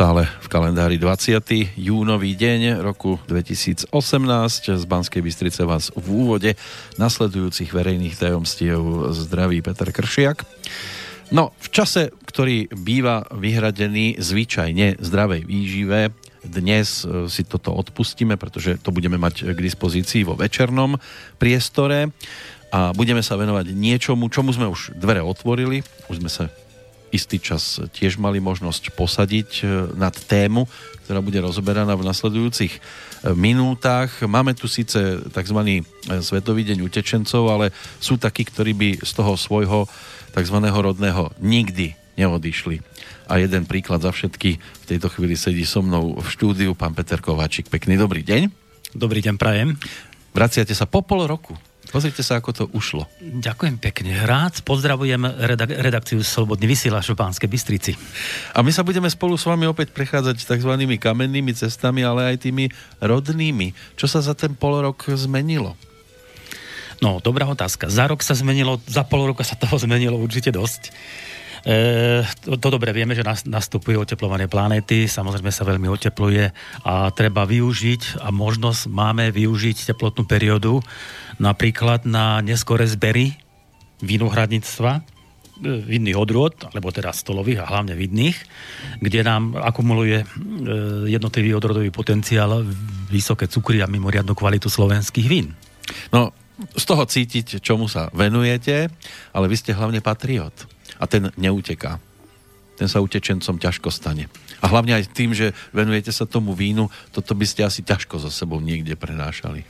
stále v kalendári 20. júnový deň roku 2018. Z Banskej Bystrice vás v úvode nasledujúcich verejných tajomstiev zdraví Peter Kršiak. No, v čase, ktorý býva vyhradený zvyčajne zdravej výžive, dnes e, si toto odpustíme, pretože to budeme mať k dispozícii vo večernom priestore a budeme sa venovať niečomu, čomu sme už dvere otvorili, už sme sa istý čas tiež mali možnosť posadiť e, nad tému, ktorá bude rozoberaná v nasledujúcich e, minútach. Máme tu síce tzv. E, Svetový deň utečencov, ale sú takí, ktorí by z toho svojho tzv. rodného nikdy neodišli. A jeden príklad za všetky v tejto chvíli sedí so mnou v štúdiu pán Peter Kováčik. Pekný dobrý deň. Dobrý deň, prajem. Vraciate sa po pol roku Pozrite sa, ako to ušlo. Ďakujem pekne. Rád pozdravujem redak- redakciu Slobodný vysielač v Pánskej Bystrici. A my sa budeme spolu s vami opäť prechádzať tzv. kamennými cestami, ale aj tými rodnými. Čo sa za ten pol rok zmenilo? No, dobrá otázka. Za rok sa zmenilo, za pol roka sa toho zmenilo určite dosť. E, to, to dobre vieme, že nastupuje oteplovanie planéty, samozrejme sa veľmi otepluje a treba využiť a možnosť máme využiť teplotnú periódu napríklad na neskore zbery vinohradníctva, e, vidných odrôd, alebo teda stolových a hlavne vidných, kde nám akumuluje e, jednotlivý odrodový potenciál, vysoké cukry a mimoriadnu kvalitu slovenských vín. No, z toho cítiť, čomu sa venujete, ale vy ste hlavne patriot a ten neuteká. Ten sa utečencom ťažko stane. A hlavne aj tým, že venujete sa tomu vínu, toto by ste asi ťažko so sebou niekde prenášali.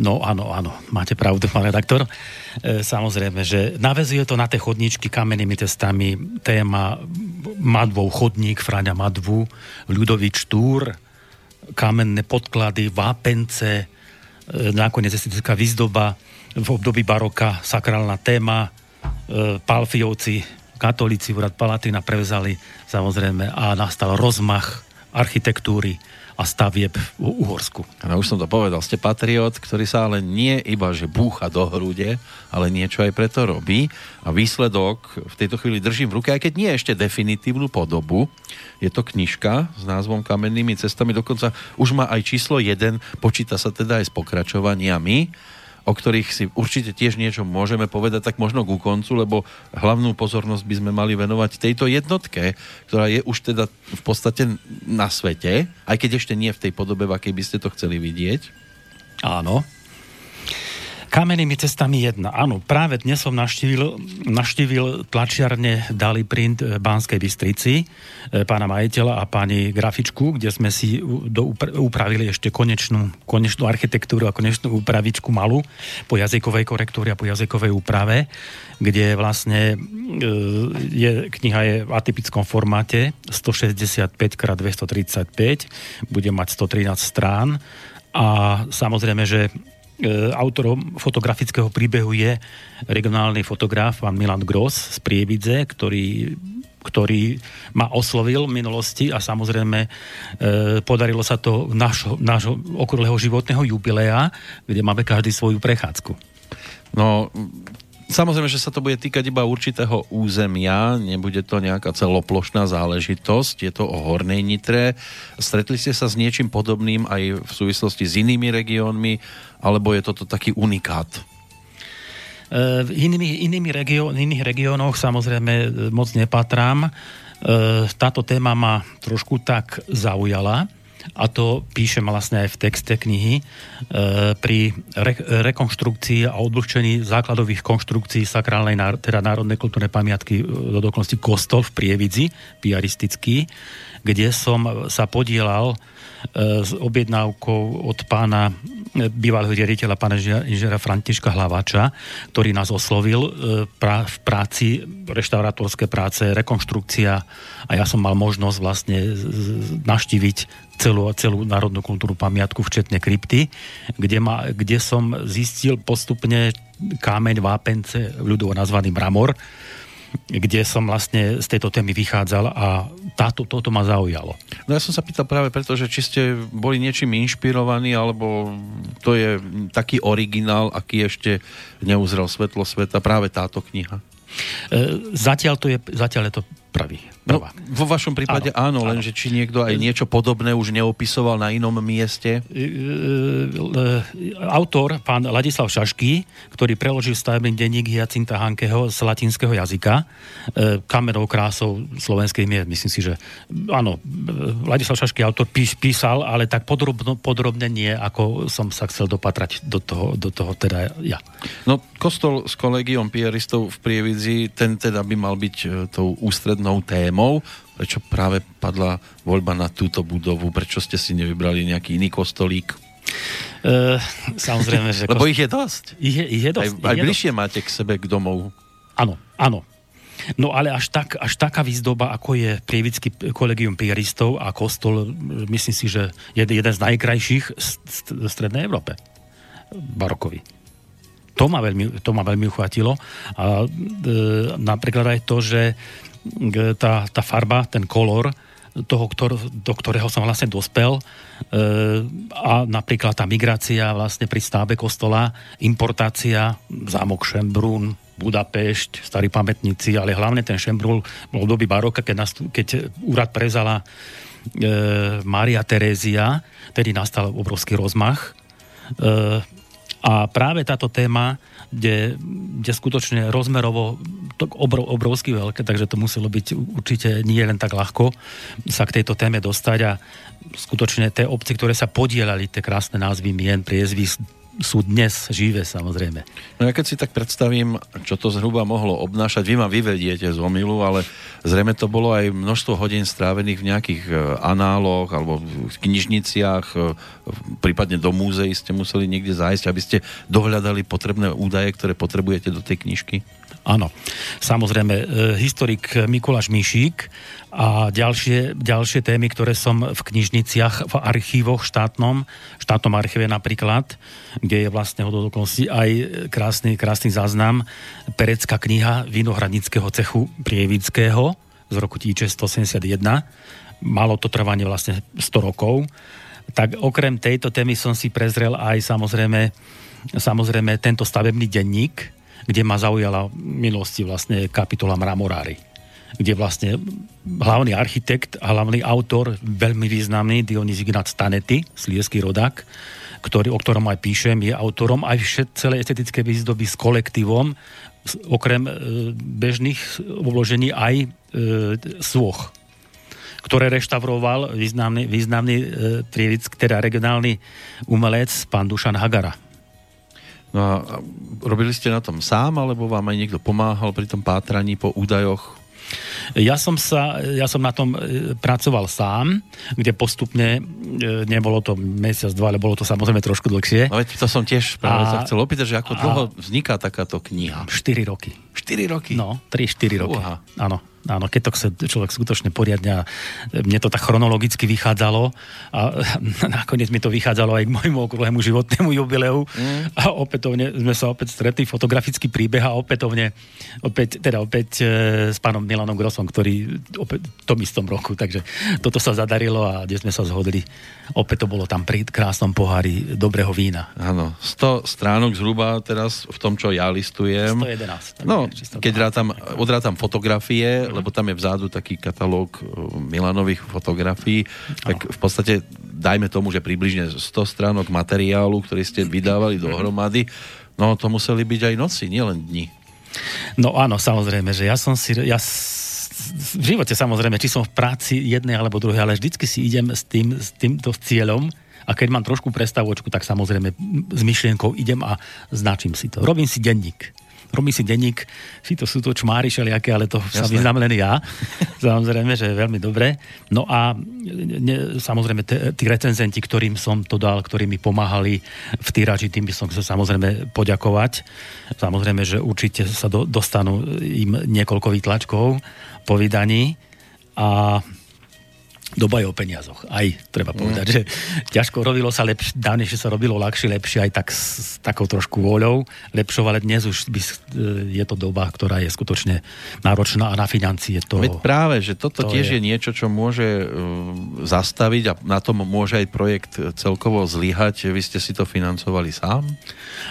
No áno, áno, máte pravdu, pán redaktor. E, samozrejme, že navezuje to na tie chodníčky kamennými testami téma Madvou chodník, Fráňa Madvu, ľudový štúr, kamenné podklady, vápence, e, nakoniec estetická výzdoba v období baroka, sakrálna téma, e, Palfiovci, katolíci úrad Palatina prevzali samozrejme a nastal rozmach architektúry a stavieb v Uhorsku. No už som to povedal, ste patriot, ktorý sa ale nie iba, že búcha do hrude, ale niečo aj preto robí. A výsledok v tejto chvíli držím v ruke, aj keď nie ešte definitívnu podobu. Je to knižka s názvom Kamennými cestami, dokonca už má aj číslo 1, počíta sa teda aj s pokračovaniami o ktorých si určite tiež niečo môžeme povedať, tak možno ku koncu, lebo hlavnú pozornosť by sme mali venovať tejto jednotke, ktorá je už teda v podstate na svete, aj keď ešte nie v tej podobe, v akej by ste to chceli vidieť. Áno. Kamennými cestami jedna. Áno, práve dnes som naštívil, naštívil tlačiarne Dali Print Banskej Bystrici, e, pána majiteľa a pani grafičku, kde sme si do, upravili ešte konečnú, konečnú architektúru a konečnú úpravičku malú po jazykovej korektúre a po jazykovej úprave, kde vlastne e, je, kniha je v atypickom formáte 165 x 235, bude mať 113 strán a samozrejme, že autorom fotografického príbehu je regionálny fotograf pán Milan Gross z Prievidze, ktorý ktorý ma oslovil v minulosti a samozrejme e, podarilo sa to nášho, nášho okrúhleho životného jubilea, kde máme každý svoju prechádzku. No, Samozrejme, že sa to bude týkať iba určitého územia, nebude to nejaká celoplošná záležitosť, je to o Hornej Nitre. Stretli ste sa s niečím podobným aj v súvislosti s inými regiónmi, alebo je toto taký unikát? E, v inými, inými regio, iných regiónoch samozrejme e, moc nepatrám. E, táto téma ma trošku tak zaujala a to píšem vlastne aj v texte knihy, e, pri re, rekonštrukcii a odlučení základových konštrukcií sakrálnej, teda národnej kultúrnej pamiatky e, do dokonalosti kostol v Prievidzi, piaristický, kde som sa podielal e, s objednávkou od pána bývalého riaditeľa pána inžera Františka Hlavača, ktorý nás oslovil pra, v práci, reštaurátorské práce, rekonštrukcia. A ja som mal možnosť vlastne naštíviť celú, celú národnú kultúru pamiatku, včetne krypty, kde, ma, kde som zistil postupne kámeň vápence, ľudovo nazvaný mramor, kde som vlastne z tejto témy vychádzal a táto, toto ma zaujalo. No ja som sa pýtal práve preto, že či ste boli niečím inšpirovaní, alebo to je taký originál, aký ešte neuzrel svetlo sveta, práve táto kniha. E, zatiaľ, to je, zatiaľ je to prvý. No, vo vašom prípade áno, áno lenže či niekto aj niečo podobné už neopisoval na inom mieste? E, e, autor, pán Ladislav Šašky, ktorý preložil stavebný denník Hyacinta Hankeho z latinského jazyka, e, kamerou krásou slovenskej mier, myslím si, že áno, Ladislav Šašky autor pís, písal, ale tak podrobno, podrobne nie, ako som sa chcel dopatrať do toho, do toho teda ja. No, kostol s kolegiom pieristov v Prievidzi, ten teda by mal byť tou ústrednou témou témou. Prečo práve padla voľba na túto budovu? Prečo ste si nevybrali nejaký iný kostolík? Uh, samozrejme, že... Lebo ich je dosť. Ich je, ich je dosť. Aj, aj je bližšie dosť. máte k sebe, k domov. Áno, áno. No ale až, tak, až taká výzdoba, ako je prievický kolegium pieristov a kostol, myslím si, že je jeden z najkrajších v Strednej Európe. Barokový. To ma veľmi, to ma veľmi uchvátilo. A e, napríklad aj to, že tá, tá farba, ten kolor toho, ktor, do ktorého som vlastne dospel e, a napríklad tá migrácia vlastne pri stábe kostola, importácia, zámok Šembrún, Budapešť, starí pamätníci, ale hlavne ten Šembrún bol doby baroka, keď, nás, keď úrad prezala e, Mária Terézia, tedy nastal obrovský rozmach. E, a práve táto téma kde, kde skutočne rozmerovo to obrov, obrovsky veľké, takže to muselo byť určite nie len tak ľahko sa k tejto téme dostať a skutočne tie obce, ktoré sa podielali, tie krásne názvy mien, priezvy, sú dnes živé samozrejme. No ja keď si tak predstavím, čo to zhruba mohlo obnášať, vy ma vyvediete z omilu, ale zrejme to bolo aj množstvo hodín strávených v nejakých e, análoch alebo v knižniciach, e, prípadne do múzeí ste museli niekde zájsť, aby ste dohľadali potrebné údaje, ktoré potrebujete do tej knižky? Áno, samozrejme, e, historik Mikuláš Mišík a ďalšie, ďalšie témy, ktoré som v knižniciach, v archívoch štátnom, štátnom archíve napríklad, kde je vlastne hododokonsti aj krásny, krásny záznam, perecká kniha vinohradnického cechu Prievického z roku 1681. Malo to trvanie vlastne 100 rokov. Tak okrem tejto témy som si prezrel aj samozrejme, samozrejme tento stavebný denník, kde ma zaujala v minulosti vlastne kapitola Mramorári kde vlastne hlavný architekt a hlavný autor, veľmi významný, Dionys Ignác Tanety, slieský rodák, ktorý, o ktorom aj píšem, je autorom aj všet, celej estetické výzdoby s kolektívom, okrem e, bežných uložení aj e, svoch ktoré reštauroval významný, významný e, prievic, teda regionálny umelec, pán Dušan Hagara. No a robili ste na tom sám, alebo vám aj niekto pomáhal pri tom pátraní po údajoch ja som, sa, ja som na tom e, pracoval sám, kde postupne, e, nebolo to mesiac, dva, ale bolo to samozrejme trošku dlhšie. No veď to som tiež práve a, sa chcel opýtať, že ako dlho vzniká takáto kniha? 4 roky. 4 roky? No, 3-4 roky. Áno. Áno, keď to chce človek skutočne poriadne a mne to tak chronologicky vychádzalo a nakoniec mi to vychádzalo aj k môjmu okrúhlemu životnému jubileu mm. a opätovne sme sa opäť stretli, fotografický príbeh a opätovne opäť, teda opäť e, s pánom Milanom Grosom, ktorý opäť v tom istom roku, takže toto sa zadarilo a kde sme sa zhodli. Opäť to bolo tam pri krásnom pohári dobrého vína. Áno, 100 stránok zhruba teraz v tom, čo ja listujem. 111. No, keď rátam, odrátam fotografie, lebo tam je vzadu taký katalóg e, Milanových fotografií, tak v podstate dajme tomu, že približne 100 stránok materiálu, ktorý ste vydávali dohromady, no to museli byť aj noci, nielen dni. No áno, samozrejme, že ja som si... Ja v živote samozrejme, či som v práci jednej alebo druhej, ale vždycky si idem s, tým, s týmto cieľom, a keď mám trošku prestavočku, tak samozrejme s myšlienkou idem a značím si to. Robím si denník robí si denník, si to sú to čmári všelijaké, ale to Jasné. sa vyznám len ja. samozrejme, že je veľmi dobré. No a ne, samozrejme tí recenzenti, ktorým som to dal, ktorí mi pomáhali v týraži, tým by som chcel samozrejme poďakovať. Samozrejme, že určite sa do, dostanú im niekoľko výtlačkov po vydaní. A doba je o peniazoch. Aj, treba povedať, mm. že ťažko robilo sa lepšie, dávnejšie sa robilo ľahšie, lepšie, aj tak s, s takou trošku voľou, lepšou, ale dnes už by, e, je to doba, ktorá je skutočne náročná a na financie to... Veď práve, že toto to tiež je... je niečo, čo môže uh, zastaviť a na tom môže aj projekt celkovo zlyhať. Vy ste si to financovali sám?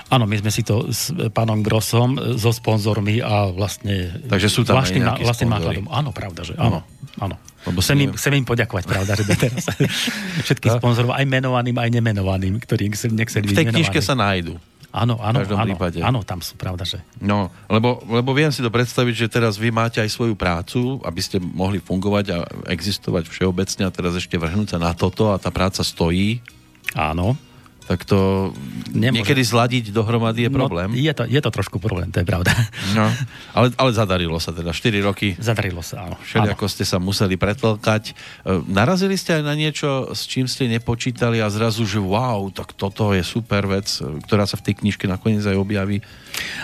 Áno, my sme si to s pánom Grossom, e, so sponzormi a vlastne... Takže sú tam vlastným, aj vlastným nákladom. Áno, pravda, že áno. áno. Lebo chcem, im, chcem im poďakovať, pravda, že teraz všetkých sponzorov, aj menovaným, aj nemenovaným, ktorí nechceli V tej knižke sa nájdu. Áno, áno, áno, áno, tam sú, pravda, že... No, lebo, lebo viem si to predstaviť, že teraz vy máte aj svoju prácu, aby ste mohli fungovať a existovať všeobecne a teraz ešte vrhnúť sa na toto a tá práca stojí. Áno tak to Nemôže. niekedy zladiť dohromady je no, problém. No, je, to, je to trošku problém, to je pravda. No, ale, ale zadarilo sa teda, 4 roky. Zadarilo sa, áno. ako ste sa museli pretlkať. E, narazili ste aj na niečo, s čím ste nepočítali a zrazu, že wow, tak toto je super vec, ktorá sa v tej knižke nakoniec aj objaví.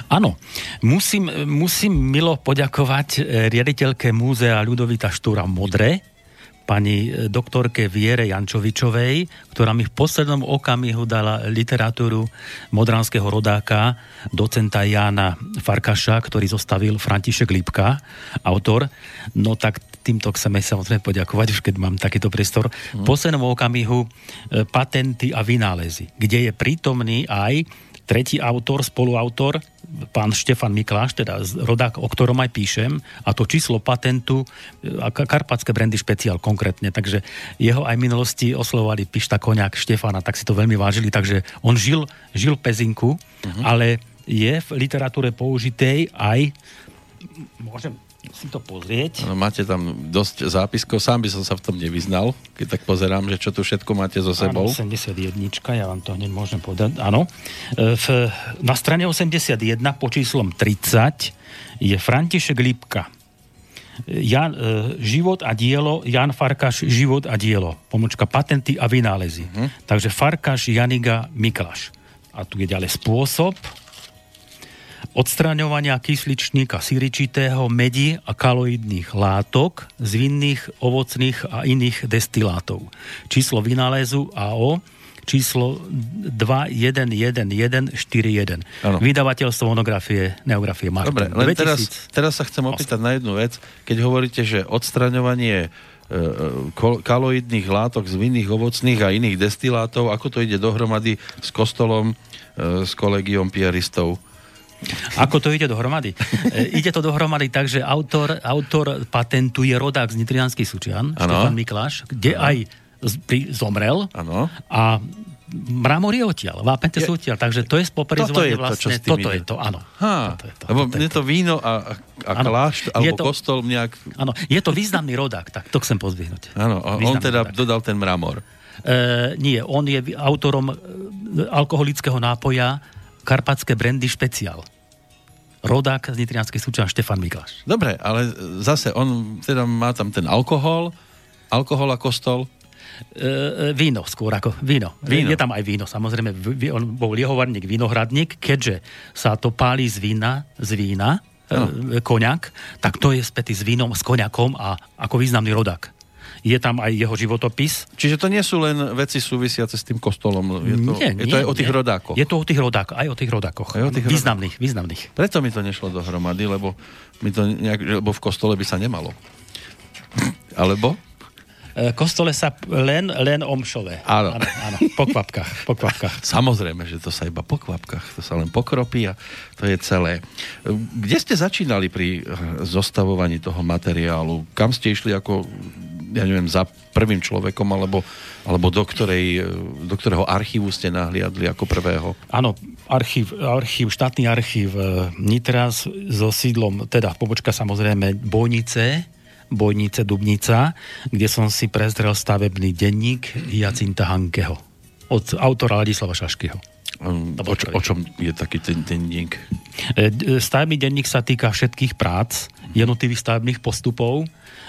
Áno, musím, musím milo poďakovať e, riaditeľke múzea Ľudovita Štúra Modre, pani e, doktorke Viere Jančovičovej, ktorá mi v poslednom okamihu dala literatúru modranského rodáka, docenta Jána Farkaša, ktorý zostavil František Lipka, autor. No tak týmto chceme samozrejme poďakovať, už keď mám takýto priestor. V poslednom okamihu e, patenty a vynálezy, kde je prítomný aj tretí autor, spoluautor, pán Štefan Mikláš, teda rodák, o ktorom aj píšem, a to číslo patentu, a karpatské brandy špeciál konkrétne, takže jeho aj minulosti oslovovali Pišta Koniak Štefana, tak si to veľmi vážili, takže on žil, žil pezinku, uh-huh. ale je v literatúre použitej aj môžem si to pozrieť. No, máte tam dosť zápiskov, sám by som sa v tom nevyznal, keď tak pozerám, že čo tu všetko máte so sebou. Áno, 81, ja vám to hneď môžem povedať. Áno. E, v, na strane 81 po číslom 30 je František Lipka. Jan, e, život a dielo, Jan Farkáš, život a dielo. Pomočka patenty a vynálezy. Uh-huh. Takže Farkáš, Janiga, Miklaš. A tu je ďalej spôsob, odstraňovania kysličníka siričitého, medi a kaloidných látok z vinných, ovocných a iných destilátov. Číslo vynálezu AO číslo 2111141. Vydavateľstvo monografie, neografie Martin. Dobre, len 2000... teraz, teraz sa chcem opýtať na jednu vec. Keď hovoríte, že odstraňovanie e, kaloidných látok z vinných, ovocných a iných destilátov, ako to ide dohromady s kostolom, e, s kolegiom pieristov? Ako to ide dohromady? E, ide to dohromady tak, že autor, autor patentu je rodák z Nitrianských Sučian, ano. Štefan Mikláš, kde ano. aj zomrel ano. a mramor je odtiaľ, vápente sú odtiaľ, takže to je spoperizovanie vlastne. To, toto je to, áno. Ha, toto je to, lebo mne to víno a, a klášť, alebo to, kostol nejak... Áno, je to významný rodák, tak to chcem pozvihnúť. Áno, on teda rodák. dodal ten mramor. E, nie, on je autorom e, alkoholického nápoja karpatské brandy špeciál. Rodák z Nitrianskej súčasť Štefan Mikláš. Dobre, ale zase on teda má tam ten alkohol, alkohol a kostol, e, víno skôr ako víno. víno. Je tam aj víno, samozrejme. On bol jehovarník, vinohradník, keďže sa to páli z vína, z vína, e, koňak, tak to je spätý s vínom, s koňakom a ako významný rodák je tam aj jeho životopis. Čiže to nie sú len veci súvisiace s tým kostolom. Je to, nie, je to aj o tých nie. rodákoch. Je to o tých rodákoch, aj o tých rodákoch. Aj o tých významných, rodákoch. významných. Preto mi to nešlo dohromady, lebo, mi to nejak, lebo v kostole by sa nemalo. Alebo? E, kostole sa len, len omšové. Áno. áno, áno. Po kvapkách, po kvapkách. Samozrejme, že to sa iba po kvapkách, to sa len pokropí a to je celé. Kde ste začínali pri zostavovaní toho materiálu? Kam ste išli ako ja neviem, za prvým človekom, alebo, alebo do, ktorej, do ktorého archívu ste nahliadli ako prvého? Áno, archív, archív, štátny archív e, Nitra so sídlom, teda pobočka samozrejme Bojnice, Bojnice Dubnica, kde som si prezrel stavebný denník Jacinta Hankeho od autora Ladislava Šaškyho. Um, o, čo, o čom je taký ten denník? E, stavebný denník sa týka všetkých prác, jednotlivých stavebných postupov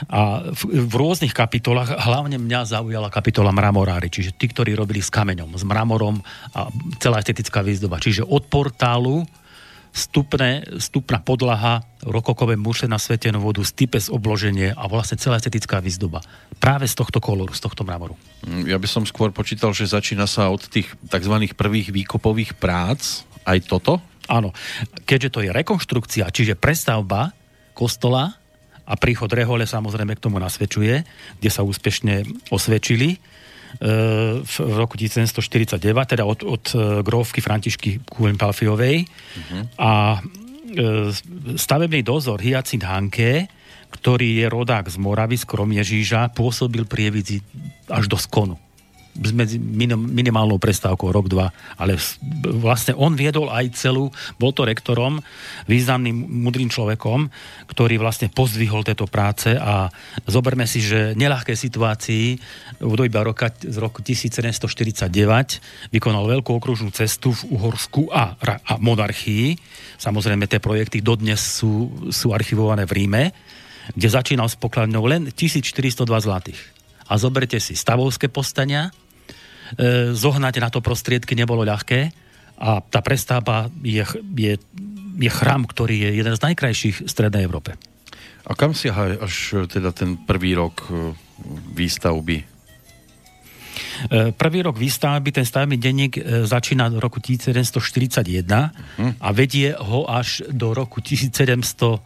a v, v rôznych kapitolách, hlavne mňa zaujala kapitola mramorári, čiže tí, ktorí robili s kameňom, s mramorom a celá estetická výzdoba. Čiže od portálu stupné, stupná podlaha, rokokové muše na svetenú vodu, stipes obloženie a vlastne celá estetická výzdoba. Práve z tohto koloru, z tohto mravoru. Mm, ja by som skôr počítal, že začína sa od tých tzv. prvých výkopových prác. Aj toto? Áno. Keďže to je rekonštrukcia, čiže prestavba kostola a príchod Rehole samozrejme k tomu nasvedčuje, kde sa úspešne osvedčili v roku 1949, teda od, od e, grófky Františky Kuhn-Palfiovej uh-huh. a e, stavebný dozor Hyacint Hanke, ktorý je rodák z Moravy, z Kromiežíža, pôsobil prievidzi až do Skonu s minim, minimálnou prestávkou, rok, dva, ale vlastne on viedol aj celú, bol to rektorom, významným, mudrým človekom, ktorý vlastne pozdvihol tieto práce a zoberme si, že nelahké situácii v dojba roka, z roku 1749 vykonal veľkú okružnú cestu v Uhorsku a, a monarchii. Samozrejme, tie projekty dodnes sú, sú archivované v Ríme, kde začínal s pokladňou len 1402 zlatých. A zoberte si stavovské postania, zohnať na to prostriedky nebolo ľahké a tá prestáva je, je, je chrám, ktorý je jeden z najkrajších v Strednej Európe. A kam siaha až teda ten prvý rok e, výstavby? E, prvý rok výstavby, ten stavebný denník začína do roku 1741 uh-huh. a vedie ho až do roku 1771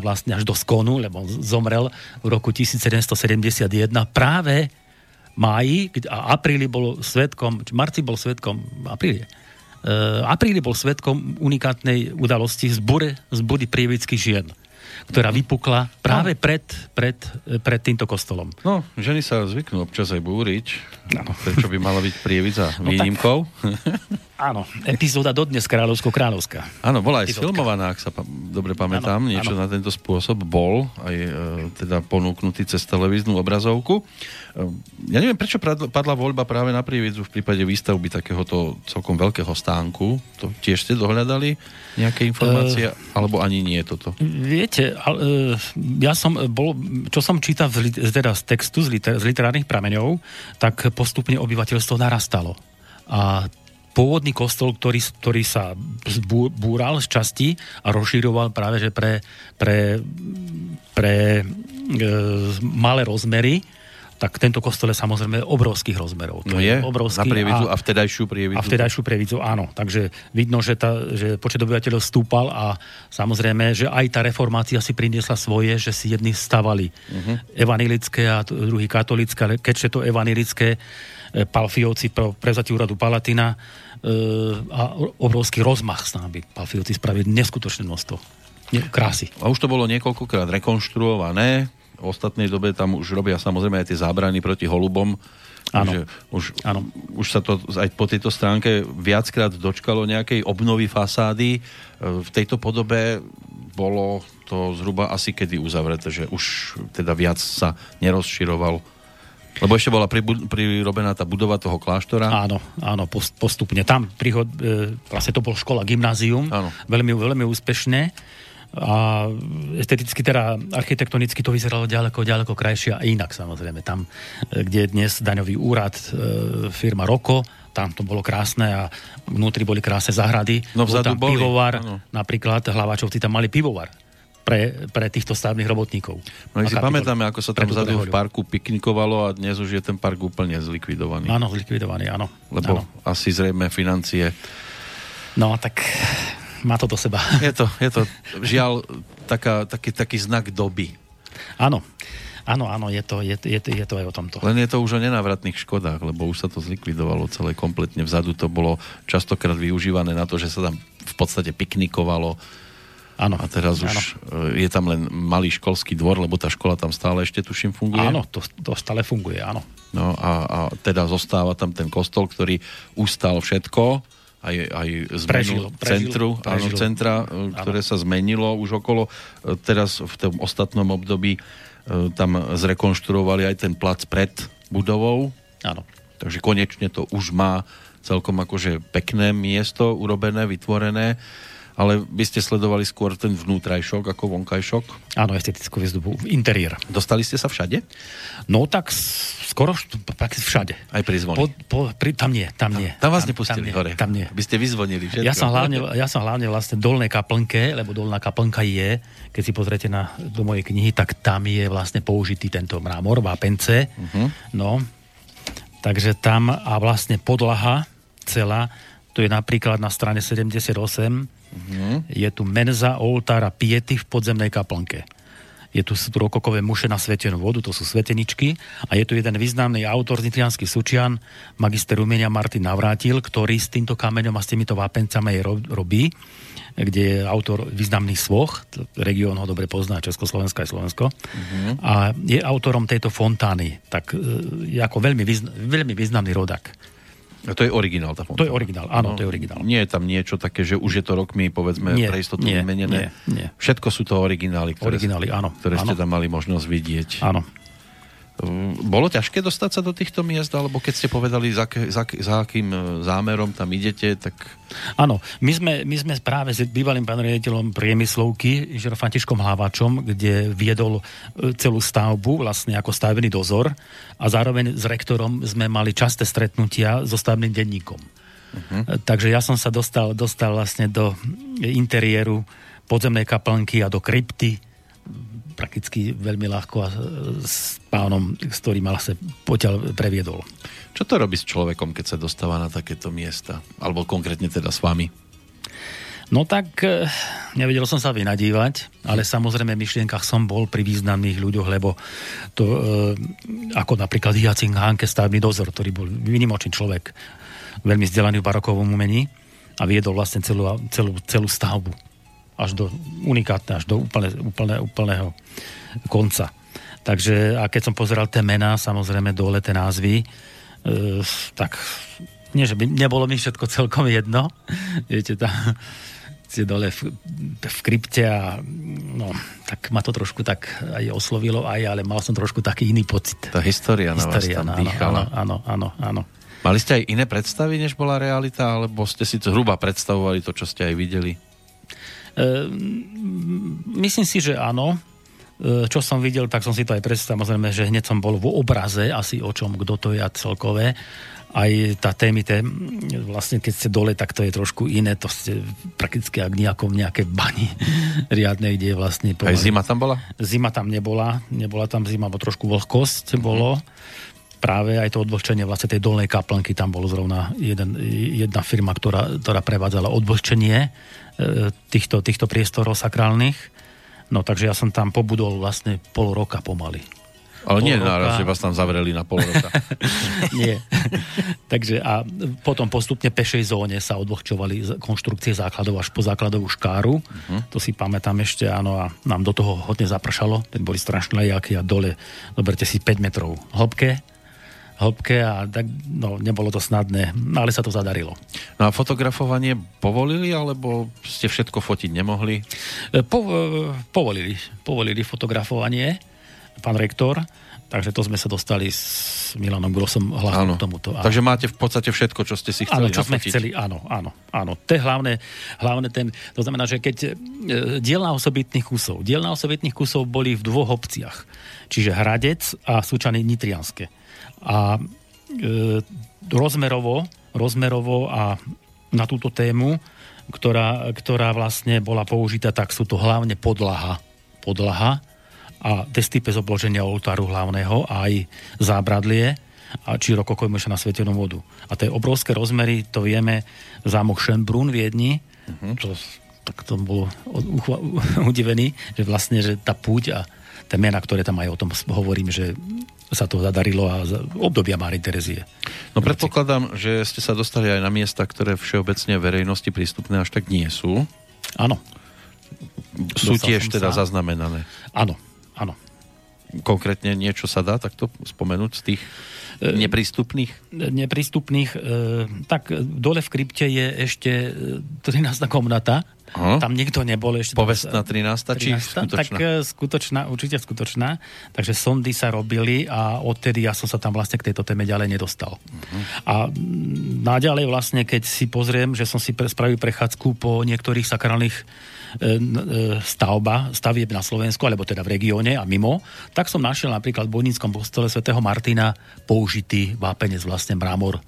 vlastne až do skonu, lebo zomrel v roku 1771 práve máji a apríli bol svetkom, marci bol svetkom, apríli, uh, apríli bol svetkom unikátnej udalosti zbure, zbudy prievických žien ktorá vypukla práve no. pred, pred, pred týmto kostolom. No, ženy sa zvyknú občas aj búriť. No. Prečo by mala byť prievidza no, výnimkou? Tak, áno, epizóda dodnes kráľovsko-kráľovská. Áno, bola aj sfilmovaná, ak sa pa- dobre pamätám. Áno, Niečo áno. na tento spôsob bol aj e, teda ponúknutý cez televíznu obrazovku. Ja neviem, prečo padla voľba práve na Prievidzu v prípade výstavby takéhoto celkom veľkého stánku. To tiež ste dohľadali nejaké informácie, uh, alebo ani nie toto? Viete, uh, ja som bol, čo som čítal z, teda z textu, z, liter, z literárnych prameňov, tak postupne obyvateľstvo narastalo. A pôvodný kostol, ktorý, ktorý sa búral z časti a rozširoval práve že pre, pre, pre e, malé rozmery, tak tento kostol je samozrejme obrovských rozmerov. To no je, obrovský, na prievidzu a, a vtedajšiu prievidzu. A vtedajšiu prievidzu, áno. Takže vidno, že, tá, že počet obyvateľov stúpal a samozrejme, že aj tá reformácia si priniesla svoje, že si jedni stavali uh-huh. evanilické a druhý katolické, ale keďže to evanilické e, Palfiovci pro prevzatí úradu Palatina e, a obrovský rozmach s nami. Palfiovci spravili neskutočné množstvo krásy. A už to bolo niekoľkokrát rekonštruované, ostatnej dobe tam už robia samozrejme aj tie zábrany proti holubom. Áno. Už, áno. už sa to aj po tejto stránke viackrát dočkalo nejakej obnovy fasády. E, v tejto podobe bolo to zhruba asi kedy uzavreté, že už teda viac sa nerozširoval lebo ešte bola prirobená tá budova toho kláštora. Áno, áno, postupne. Tam prihod, e, vlastne to bol škola, gymnázium, áno. veľmi, veľmi úspešné a esteticky, teda architektonicky to vyzeralo ďaleko, ďaleko krajšie a inak samozrejme. Tam, e, kde je dnes daňový úrad, e, firma Roko, tam to bolo krásne a vnútri boli krásne zahrady. No bol tam boli. pivovar, ano. napríklad Hlaváčovci tam mali pivovar pre, pre týchto stavných robotníkov. No my si pamätáme, ako sa tam vzadu v parku piknikovalo a dnes už je ten park úplne zlikvidovaný. Áno, zlikvidovaný, áno. Lebo áno. asi zrejme financie No, tak má to do seba. Je to, je to žiaľ taká, taký, taký znak doby. Áno. Áno, áno, je to, je, je, je to aj o tomto. Len je to už o nenávratných škodách, lebo už sa to zlikvidovalo celé kompletne. Vzadu to bolo častokrát využívané na to, že sa tam v podstate piknikovalo. Áno. A teraz áno. už e, je tam len malý školský dvor, lebo tá škola tam stále ešte, tuším, funguje. Áno, to, to stále funguje, áno. No a, a teda zostáva tam ten kostol, ktorý ustal všetko aj, aj zmenu prežil, centru, prežil, áno, centra, e, ktoré áno. sa zmenilo už okolo. E, teraz v tom ostatnom období e, tam zrekonštruovali aj ten plac pred budovou. Áno. Takže konečne to už má celkom akože pekné miesto urobené, vytvorené. Ale by ste sledovali skôr ten vnútrajšok ako vonkajšok? Áno, estetickú výzdobu, interiér. Dostali ste sa všade? No tak skoro všade. Aj pri zvoni? Po, po, pri, tam nie, tam nie. Tam, tam vás nepustili tam, hore? Tam nie. By ste vyzvonili všetko? Ja som hlavne, ja som hlavne vlastne dolnej kaplnke, lebo dolná kaplnka je, keď si pozriete na, do mojej knihy, tak tam je vlastne použitý tento mramor, vápence. Uh-huh. No, takže tam a vlastne podlaha celá, to je napríklad na strane 78, Mm-hmm. Je tu menza, oltár a piety v podzemnej kaplnke. Je tu, sú tu rokokové muše na svetenú vodu, to sú sveteničky. A je tu jeden významný autor z Nitrianský Sučian, magister umenia Martin Navrátil, ktorý s týmto kameňom a s týmito vápencami robí, kde je autor významných svoch, región ho dobre pozná, Československo aj Slovensko. Mm-hmm. A je autorom tejto fontány, tak je ako veľmi, význam, veľmi významný rodak. A to je originál tá fontána. To je originál, áno, no, to je originál. Nie je tam niečo také, že už je to rokmi, povedzme, nie, pre istotu nie, vymenené. Nie, nie. Všetko sú to originály, ktoré, originály, áno, ktoré áno. ste tam mali možnosť vidieť. Áno. Bolo ťažké dostať sa do týchto miest, alebo keď ste povedali, za, za, za akým e, zámerom tam idete, tak... Áno, my sme, my sme práve s bývalým pán riaditeľom priemyslovky, Žero Františkom Hlaváčom, kde viedol e, celú stavbu, vlastne ako stavebný dozor a zároveň s rektorom sme mali časté stretnutia so stavebným denníkom. Uh-huh. Takže ja som sa dostal, dostal vlastne do interiéru podzemnej kaplnky a do krypty prakticky veľmi ľahko a s pánom, s ktorým sa poťaľ previedol. Čo to robí s človekom, keď sa dostáva na takéto miesta? Alebo konkrétne teda s vami? No tak eh, nevedel som sa vynadívať, ale samozrejme v myšlienkach som bol pri významných ľuďoch, lebo to, e, ako napríklad Hyacin Hánke, stavebný dozor, ktorý bol vynimočný človek, veľmi vzdelaný v barokovom umení a viedol vlastne celú, celú, celú stavbu až do unikátne, až do úplne, úplne, úplného konca. Takže a keď som pozeral tie mená, samozrejme dole tie názvy, e, tak nie, že by nebolo mi všetko celkom jedno. Viete, tam ste dole v, v krypte a no, tak ma to trošku tak aj oslovilo, aj, ale mal som trošku taký iný pocit. Tá história, história na vás tam áno, dýchala. Áno, áno, áno. Mali ste aj iné predstavy, než bola realita, alebo ste si to zhruba predstavovali to, čo ste aj videli? Ehm, myslím si, že áno. Ehm, čo som videl, tak som si to aj predstavil, samozrejme, že hneď som bol v obraze asi o čom, kto to je a celkové. Aj tá témite, vlastne keď ste dole, tak to je trošku iné, to ste prakticky ak nejakom nejaké bani riadnej, kde je vlastne... Pomaly. Aj zima tam bola? Zima tam nebola, nebola tam zima, bo trošku vlhkosť mm-hmm. bolo práve aj to odvlhčenie vlastne tej dolnej kaplnky, tam bolo zrovna jeden, jedna firma, ktorá, ktorá prevádzala odvlhčenie týchto, týchto priestorov sakrálnych. No takže ja som tam pobudol vlastne pol roka pomaly. Ale pol nie roka... naraz, že vás tam zavreli na pol roka. nie. Takže a potom postupne pešej zóne sa odvlhčovali konštrukcie základov až po základovú škáru. Uh-huh. To si pamätám ešte, áno, a nám do toho hodne zapršalo. Teď boli strašné lejaky a dole, zoberte si 5 metrov hĺbke hĺbke a tak, no, nebolo to snadné, ale sa to zadarilo. No a fotografovanie povolili, alebo ste všetko fotiť nemohli? E, po, e, povolili, povolili fotografovanie, pán rektor, takže to sme sa dostali s Milanom Grosom hlavne k tomuto. A... Takže máte v podstate všetko, čo ste si chceli Áno, čo nafotiť. sme chceli, áno, áno, áno. To je hlavné, hlavné ten, to znamená, že keď e, dielna osobitných kusov, dielna osobitných kusov boli v dvoch obciach, čiže Hradec a Súčany Nitrianske a e, rozmerovo, rozmerovo a na túto tému, ktorá, ktorá vlastne bola použitá, tak sú to hlavne podlaha, podlaha a destipe z obloženia oltáru hlavného a aj zábradlie a či rokokoj na svetenú vodu. A tie obrovské rozmery, to vieme, zámok Schönbrunn v Viedni, uh-huh. čo, tak to bolo udivený, že vlastne, že tá púť a tie mená, ktoré tam aj o tom hovorím, že sa to zadarilo a obdobia Mári Terezie. No predpokladám, že ste sa dostali aj na miesta, ktoré všeobecne verejnosti prístupné až tak nie sú. Áno. Sú Dostal tiež teda sa. zaznamenané. Áno, áno. Konkrétne niečo sa dá takto spomenúť z tých e, neprístupných? Neprístupných. E, tak dole v krypte je ešte 13. E, komnata, Aha. Tam nikto nebol ešte. Povestná 13. 13 či skutočná? Tak e, skutočná, určite skutočná. Takže sondy sa robili a odtedy ja som sa tam vlastne k tejto téme ďalej nedostal. Uh-huh. A naďalej vlastne, keď si pozriem, že som si spravil prechádzku po niektorých sakrálnych e, e, stavba, stavieb na Slovensku, alebo teda v regióne a mimo, tak som našiel napríklad v Bojníckom kostole svätého Martina použitý vápenec vlastne mramor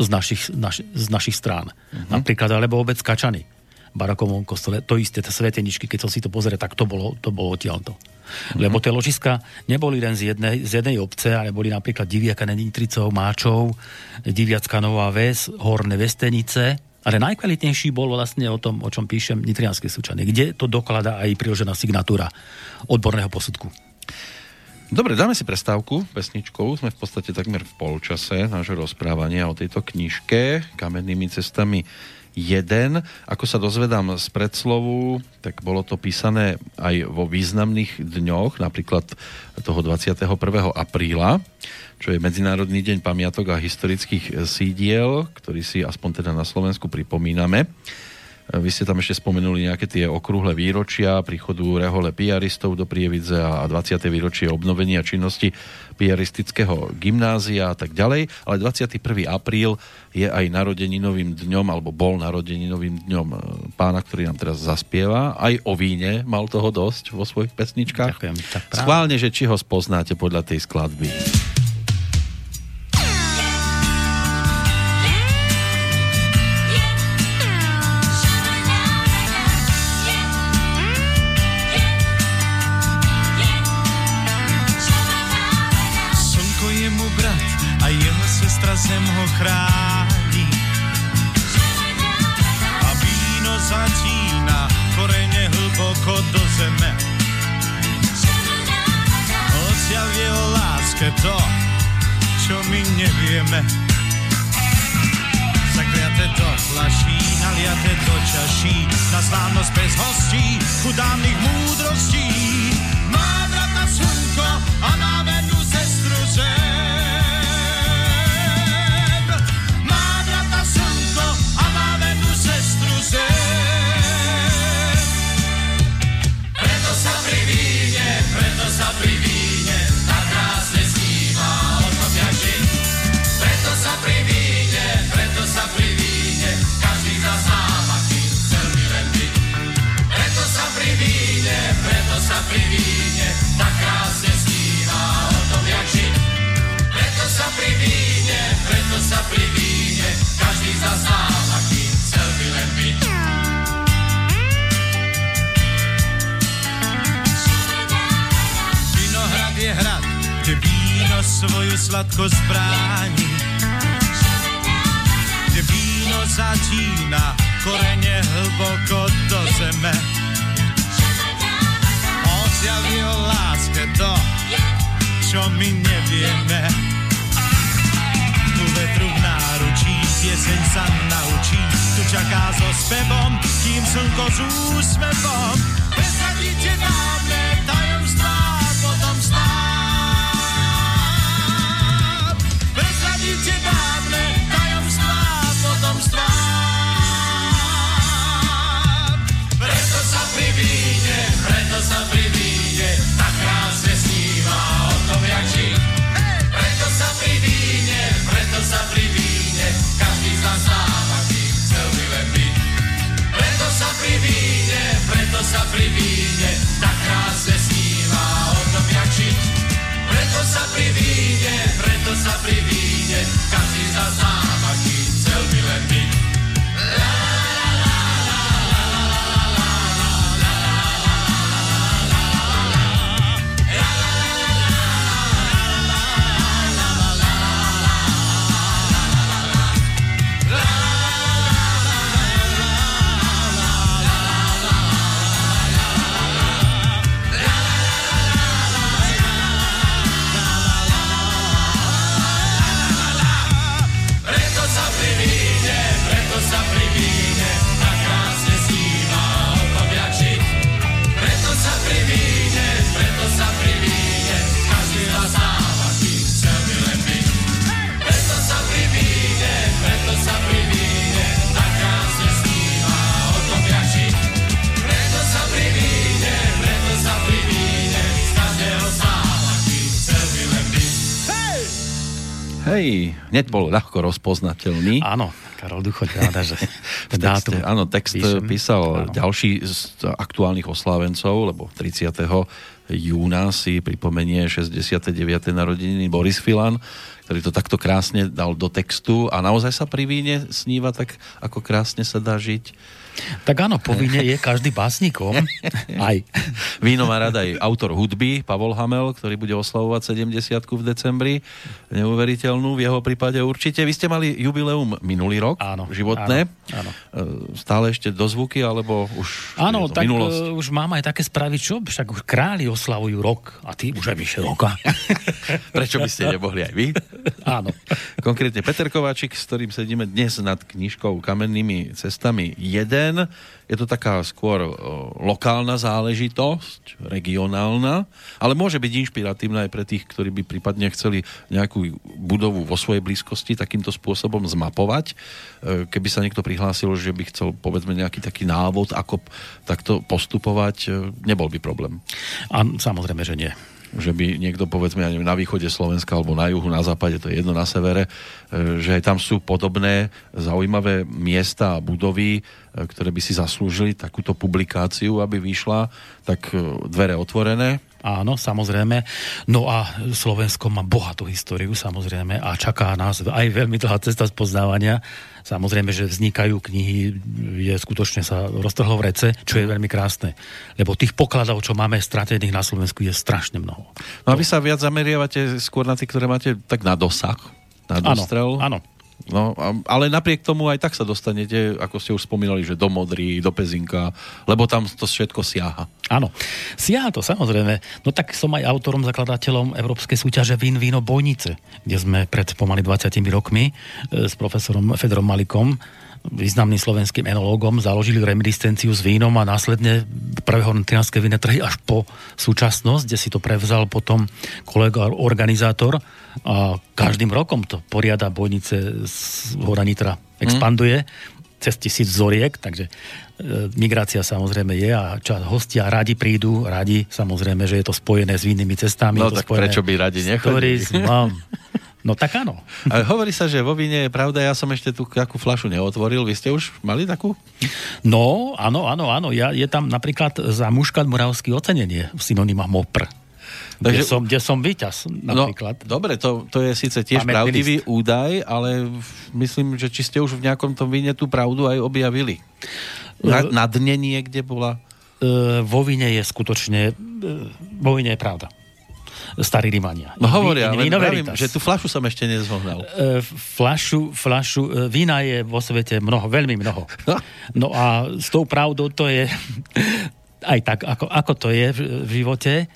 z našich, naš, z našich strán. Uh-huh. Napríklad, alebo obec Kačany barakovom kostole, to isté, tie sveteničky, keď som si to pozrel, tak to bolo, to bolo odtiaľto. Uh-huh. Lebo tie ložiska neboli len z jednej, z jednej obce, ale boli napríklad Diviaka Nitricov, Máčov, Diviacka Nová Ves, Horné Vestenice, ale najkvalitnejší bol vlastne o tom, o čom píšem Nitrianské súčany, kde to doklada aj priložená signatúra odborného posudku. Dobre, dáme si prestávku pesničkou. Sme v podstate takmer v polčase nášho rozprávania o tejto knižke Kamennými cestami 1. Ako sa dozvedám z predslovu, tak bolo to písané aj vo významných dňoch, napríklad toho 21. apríla, čo je Medzinárodný deň pamiatok a historických sídiel, ktorý si aspoň teda na Slovensku pripomíname. Vy ste tam ešte spomenuli nejaké tie okrúhle výročia príchodu rehole piaristov do Prievidze a 20. výročie obnovenia činnosti piaristického gymnázia a tak ďalej. Ale 21. apríl je aj narodeninovým dňom, alebo bol narodeninovým dňom e, pána, ktorý nám teraz zaspieva. Aj o víne mal toho dosť vo svojich pesničkách. Ďakujem. Schválne, že či ho spoznáte podľa tej skladby. Zem ho chrání. A víno zatína korene hlboko do zeme. Odtiaľ v jeho láske to, čo my nevieme. Zakliate do flaší, naliate do čaší, na slávnosť bez hostí, chudávnych múdrostí. Má brata slnko a má vernú sestru zem. Svoju sladkosť bráni. Kde víno zatína korene hlboko do zeme. Odtiaľ jeho láske to, čo my nevieme. Tu vetru v náručí, pieseň sa naučí, tu čaká so spevom, kým slnko s úsmevom. Presadíte dávne tajomstvá, potom radíte bábne tajomstvá potomstva. Preto sa pri víne, preto sa pri víne, tak krásne sníva o tom, jak žiť. Preto sa pri víne, preto sa pri víne, každý z nás dáva, chcel by len byť. Preto sa pri víne, preto sa pri víne, tak krásne sníva hneď bol ľahko rozpoznateľný. Áno, Karol Duchoť, ráda, že v texte, áno, text píšem. písal áno. ďalší z aktuálnych oslávencov, lebo 30. júna si pripomenie 69. narodeniny Boris Filan, ktorý to takto krásne dal do textu a naozaj sa pri víne sníva tak, ako krásne sa dá žiť tak áno, povinne je každý básnikom. Aj. Víno má rada aj autor hudby, Pavol Hamel, ktorý bude oslavovať 70 v decembri. Neuveriteľnú v jeho prípade určite. Vy ste mali jubileum minulý rok, áno, životné. Áno, áno. E, stále ešte zvuky, alebo už Áno, tak minulosť? Uh, už mám aj také správy, čo? Však už králi oslavujú rok a ty už aj vyše roka. Prečo by ste nemohli aj vy? Áno. Konkrétne Peter Kováčik, s ktorým sedíme dnes nad knižkou Kamennými cestami 1 jeden. Je to taká skôr lokálna záležitosť, regionálna, ale môže byť inšpiratívna aj pre tých, ktorí by prípadne chceli nejakú budovu vo svojej blízkosti takýmto spôsobom zmapovať. E, keby sa niekto prihlásil, že by chcel povedzme nejaký taký návod, ako takto postupovať, e, nebol by problém. A samozrejme, že nie že by niekto, povedzme, ja na východe Slovenska alebo na juhu, na západe, to je jedno na severe, e, že aj tam sú podobné zaujímavé miesta a budovy, e, ktoré by si zaslúžili takúto publikáciu, aby vyšla, tak e, dvere otvorené, Áno, samozrejme. No a Slovensko má bohatú históriu, samozrejme, a čaká nás aj veľmi dlhá cesta spoznávania. Samozrejme, že vznikajú knihy, je skutočne sa roztrhlo v rece, čo je veľmi krásne. Lebo tých pokladov, čo máme stratených na Slovensku, je strašne mnoho. No a vy sa viac zameriavate skôr na tie, ktoré máte tak na dosah, na dostrel? Áno, áno. No, ale napriek tomu aj tak sa dostanete, ako ste už spomínali, že do Modry, do Pezinka, lebo tam to všetko siaha. Áno, siaha to samozrejme. No tak som aj autorom, zakladateľom Európskej súťaže Vín, víno, bojnice, kde sme pred pomaly 20 rokmi e, s profesorom Fedrom Malikom významným slovenským enológom, založili reminiscenciu s vínom a následne prvé hornotrinárske vinné trhy až po súčasnosť, kde si to prevzal potom kolega organizátor a každým rokom to poriada bojnice z Hora Nitra expanduje cez tisíc vzoriek, takže e, migrácia samozrejme je a čas hostia radi prídu, radi, samozrejme, že je to spojené s vinými cestami. No tak prečo by radi nechodili? No tak áno. Ale hovorí sa, že vo víne je pravda, ja som ešte tú takú flašu neotvoril. Vy ste už mali takú? No, áno, áno, áno. Ja, je tam napríklad za muškat moravský ocenenie v synonymách MOPR. Takže, kde, som, kde som víťaz no, napríklad. No, dobre, to, to je síce tiež Pamätný pravdivý list. údaj, ale myslím, že či ste už v nejakom tom víne tú pravdu aj objavili. Na, na dne niekde bola? Uh, vo víne je skutočne, uh, vo víne je pravda starí Rimania. No hovoria, ale pravím, že tú flašu som ešte nezhohnal. E, flašu, flašu, e, vína je vo svete mnoho, veľmi mnoho. No, no a s tou pravdou to je aj tak, ako, ako to je v, živote, e,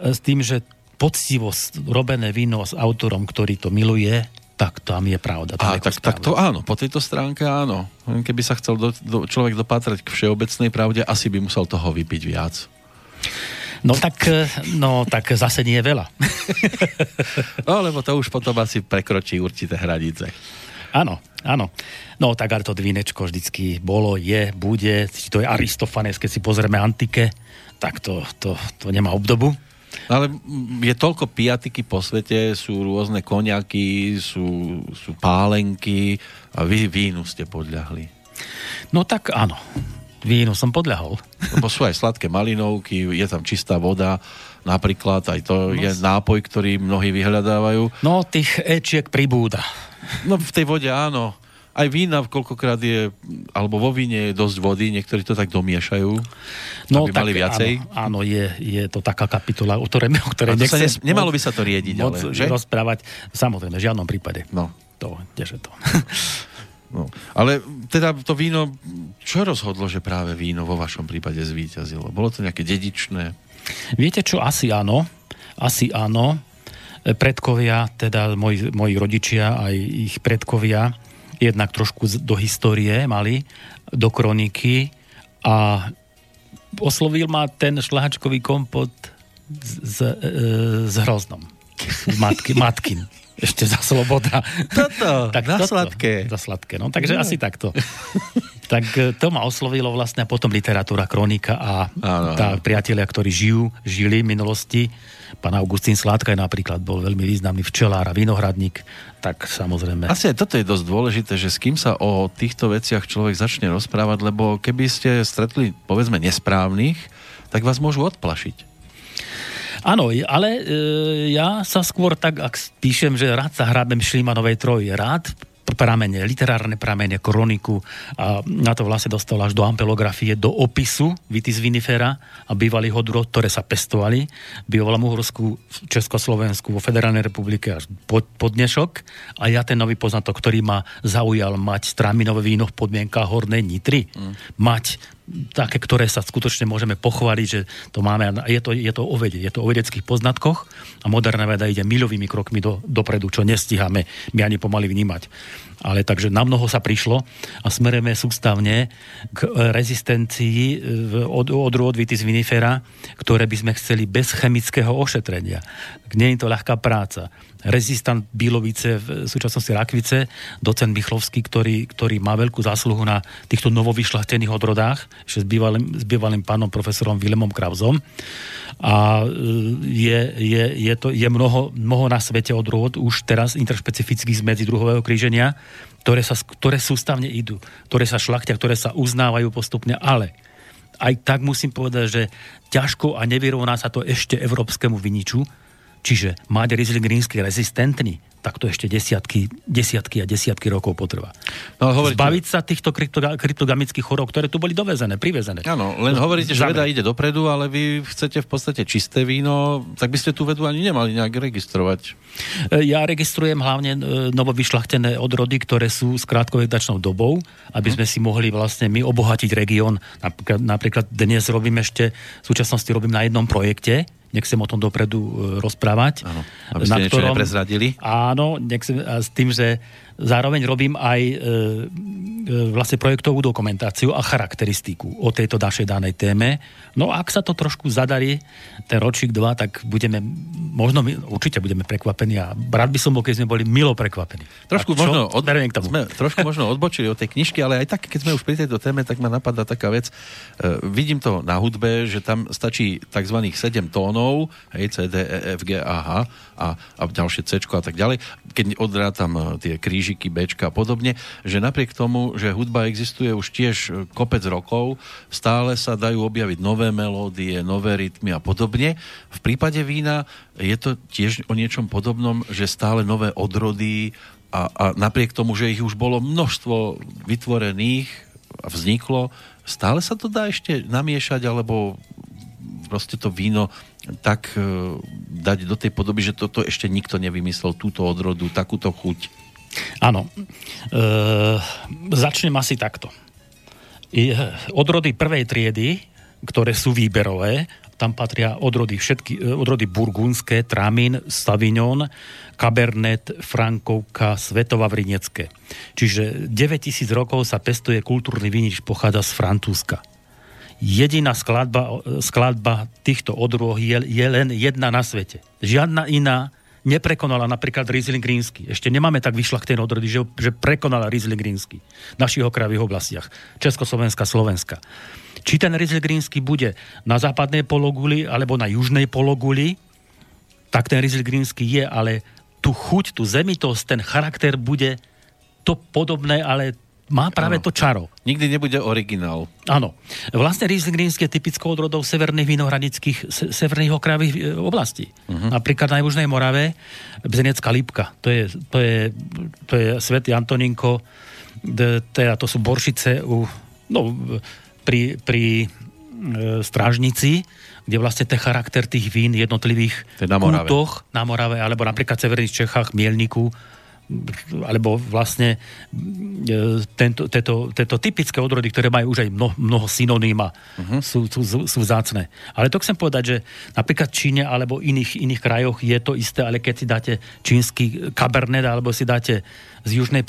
s tým, že poctivo robené víno s autorom, ktorý to miluje, tak tam je pravda. Tam a, je tak, tak to áno, po tejto stránke áno. Keby sa chcel do, do, človek dopátrať k všeobecnej pravde, asi by musel toho vypiť viac. No tak, e, no tak zase nie je veľa. no lebo to už potom asi prekročí určité hranice. Áno, áno. No tak ale to dvínečko vždycky bolo, je, bude, to je Aristofanes, keď si pozrieme antike, tak to, to, to nemá obdobu. Ale je toľko piatiky po svete, sú rôzne koniaky, sú, sú pálenky a vy vínu ste podľahli. No tak áno vínu som podľahol. Lebo sú aj sladké malinovky, je tam čistá voda, napríklad aj to no, je nápoj, ktorý mnohí vyhľadávajú. No, tých ečiek pribúda. No v tej vode áno. Aj vína koľkokrát je, alebo vo víne je dosť vody, niektorí to tak domiešajú, no, aby tak, mali viacej. Áno, áno je, je to taká kapitola, o ktorej, o ktorej nechcem... Nes, nemalo by sa to riediť, ale, že? rozprávať. Samozrejme, v žiadnom prípade. No. To, kdeže to. No, ale teda to víno, čo rozhodlo, že práve víno vo vašom prípade zvíťazilo? Bolo to nejaké dedičné? Viete čo, asi áno. Asi áno. Predkovia, teda moji, moji rodičia, aj ich predkovia, jednak trošku do histórie mali, do kroniky a oslovil ma ten šlahačkový kompot s, s, s hroznom. Matky, matkin. Ešte za sloboda. Toto, tak na toto, sladké. Za sladké, no takže no. asi takto. tak e, to ma oslovilo vlastne potom literatúra, kronika a ano, tá priatelia, ktorí žijú, žili v minulosti. Pán Augustín Sládka napríklad bol veľmi významný včelár a vinohradník, tak samozrejme. Asi aj toto je dosť dôležité, že s kým sa o týchto veciach človek začne rozprávať, lebo keby ste stretli povedzme nesprávnych, tak vás môžu odplašiť. Áno, ale e, ja sa skôr tak, ak píšem, že rád sa hrábem Šlimanovej troji, rád pramene, literárne pramene, kroniku a na to vlastne dostal až do ampelografie, do opisu Vitis vinifera a bývalých odrod, ktoré sa pestovali v bývalom Uhorsku, v Československu, vo Federálnej republike až pod, pod dnešok. A ja ten nový poznatok, ktorý ma zaujal mať stráminové víno v podmienkách Hornej Nitry, mm. mať také, ktoré sa skutočne môžeme pochváliť, že to máme. Je to, je to o vede, je to o vedeckých poznatkoch a moderná veda ide milovými krokmi do, dopredu, čo nestíhame my ani pomaly vnímať. Ale takže na mnoho sa prišlo a smerujeme sústavne k rezistencii e, od, od vitis vinifera, ktoré by sme chceli bez chemického ošetrenia. Nie je to ľahká práca rezistant Bílovice, v súčasnosti Rakvice, docent Michlovský, ktorý, ktorý má veľkú zásluhu na týchto novovyšľachtených odrodách, ešte s bývalým, s bývalým pánom profesorom Vilemom Kravzom. A e, je, je, je, to, je mnoho, mnoho na svete odrod už teraz interšpecifických z medzi druhového kríženia, ktoré, sa, ktoré sústavne idú, ktoré sa šlachtia, ktoré sa uznávajú postupne, ale aj tak musím povedať, že ťažko a nevyrovná sa to ešte európskemu viniču, Čiže Riesling rínsky rezistentný, tak to ešte desiatky, desiatky a desiatky rokov potrvá. No, hovoríte... Zbaviť sa týchto kryptogamických chorób, ktoré tu boli dovezené, privezené. Áno, len hovoríte, že veda ide dopredu, ale vy chcete v podstate čisté víno, tak by ste tú vedu ani nemali nejak registrovať. E, ja registrujem hlavne e, novovyšľachtené odrody, ktoré sú s krátkovedačnou dobou, aby hm. sme si mohli vlastne my obohatiť región. Napríklad, napríklad dnes robím ešte, v súčasnosti robím na jednom projekte, nechcem o tom dopredu e, rozprávať. Áno, aby ste na ktorom, neprezradili. Áno, nechcem, a s tým, že zároveň robím aj e, e, vlastne projektovú dokumentáciu a charakteristiku o tejto našej danej téme. No a ak sa to trošku zadarí, ten ročík dva, tak budeme, možno my, určite budeme prekvapení a rád by som bol, keď sme boli milo prekvapení. Trošku, možno, od, sme, trošku možno odbočili od tej knižky, ale aj tak, keď sme už pri tejto téme, tak ma napadá taká vec. E, vidím to na hudbe, že tam stačí tzv. 7 tónov, hej, C, D, E, F, G, A, H a, a ďalšie C a tak ďalej. Keď odrátam e, tie krížiky, Bčka a podobne, že napriek tomu, že hudba existuje už tiež e, kopec rokov, stále sa dajú objaviť nové melódie, nové rytmy a podobne. V prípade vína je to tiež o niečom podobnom, že stále nové odrody a, a napriek tomu, že ich už bolo množstvo vytvorených a vzniklo, stále sa to dá ešte namiešať, alebo proste to víno tak e, dať do tej podoby, že toto ešte nikto nevymyslel, túto odrodu, takúto chuť. Áno. E, začnem asi takto. I, odrody prvej triedy, ktoré sú výberové, tam patria odrody, všetky, e, odrody burgundské, Tramin, Savignon, Cabernet, Frankovka, Svetovavrinecké. Čiže 9000 rokov sa pestuje kultúrny vinič, pochádza z Francúzska. Jediná skladba, skladba týchto odrôh je, je len jedna na svete. Žiadna iná neprekonala napríklad Riesling Rínsky. Ešte nemáme tak vyšľachtené odrody, že, že prekonala Riesling Rínsky v našich okrajových oblastiach. Československá, Slovenska. Či ten Riesling bude na západnej pologuli alebo na južnej pologuli, tak ten Riesling je, ale tu chuť, tu zemitosť, ten charakter bude to podobné, ale má práve ano. to čaro. Nikdy nebude originál. Áno. Vlastne Riesling je typickou odrodou severných vinohradických, se, severných okrajových e, oblastí. Uh-huh. Napríklad na Južnej Morave Bzenecká lípka. To je, to je, to je Svetý Antoninko, teda to sú boršice u, no, pri, pri e, strážnici, kde vlastne ten charakter tých vín jednotlivých na Morave. kútoch na Morave, alebo napríklad v Severných Čechách, Mielniku, alebo vlastne e, tento, tento, tento typické odrody, ktoré majú už aj mnoho, mnoho synonýma, uh-huh. sú, sú, sú zácne. Ale to chcem povedať, že napríklad v Číne alebo iných, iných krajoch je to isté, ale keď si dáte čínsky kabernet alebo si dáte z južnej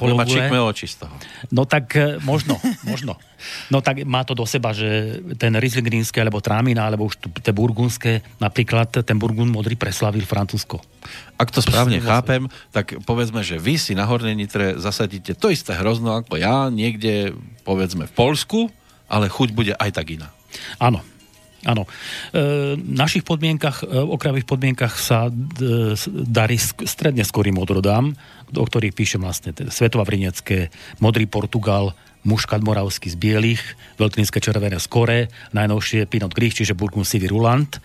toho. No tak e, možno, možno. No tak má to do seba, že ten Riesling rínsky alebo Trámina, alebo už tie burgundské, napríklad ten Burgund modrý preslavil Francúzsko. Ak to správne chápem, tak povedzme, že vy si na Hornej Nitre zasadíte to isté hrozno ako ja, niekde povedzme v Polsku, ale chuť bude aj tak iná. Áno, Áno. E, v našich podmienkach, e, okrajových podmienkach sa e, darí stredne skorým odrodám, o ktorých píšem vlastne teda Svetová Vrinecké, Modrý Portugal, Muškat Moravský z bielých, Veľtrinské červené z Kore, najnovšie Pinot Gris, čiže Burgund Sivy Ruland.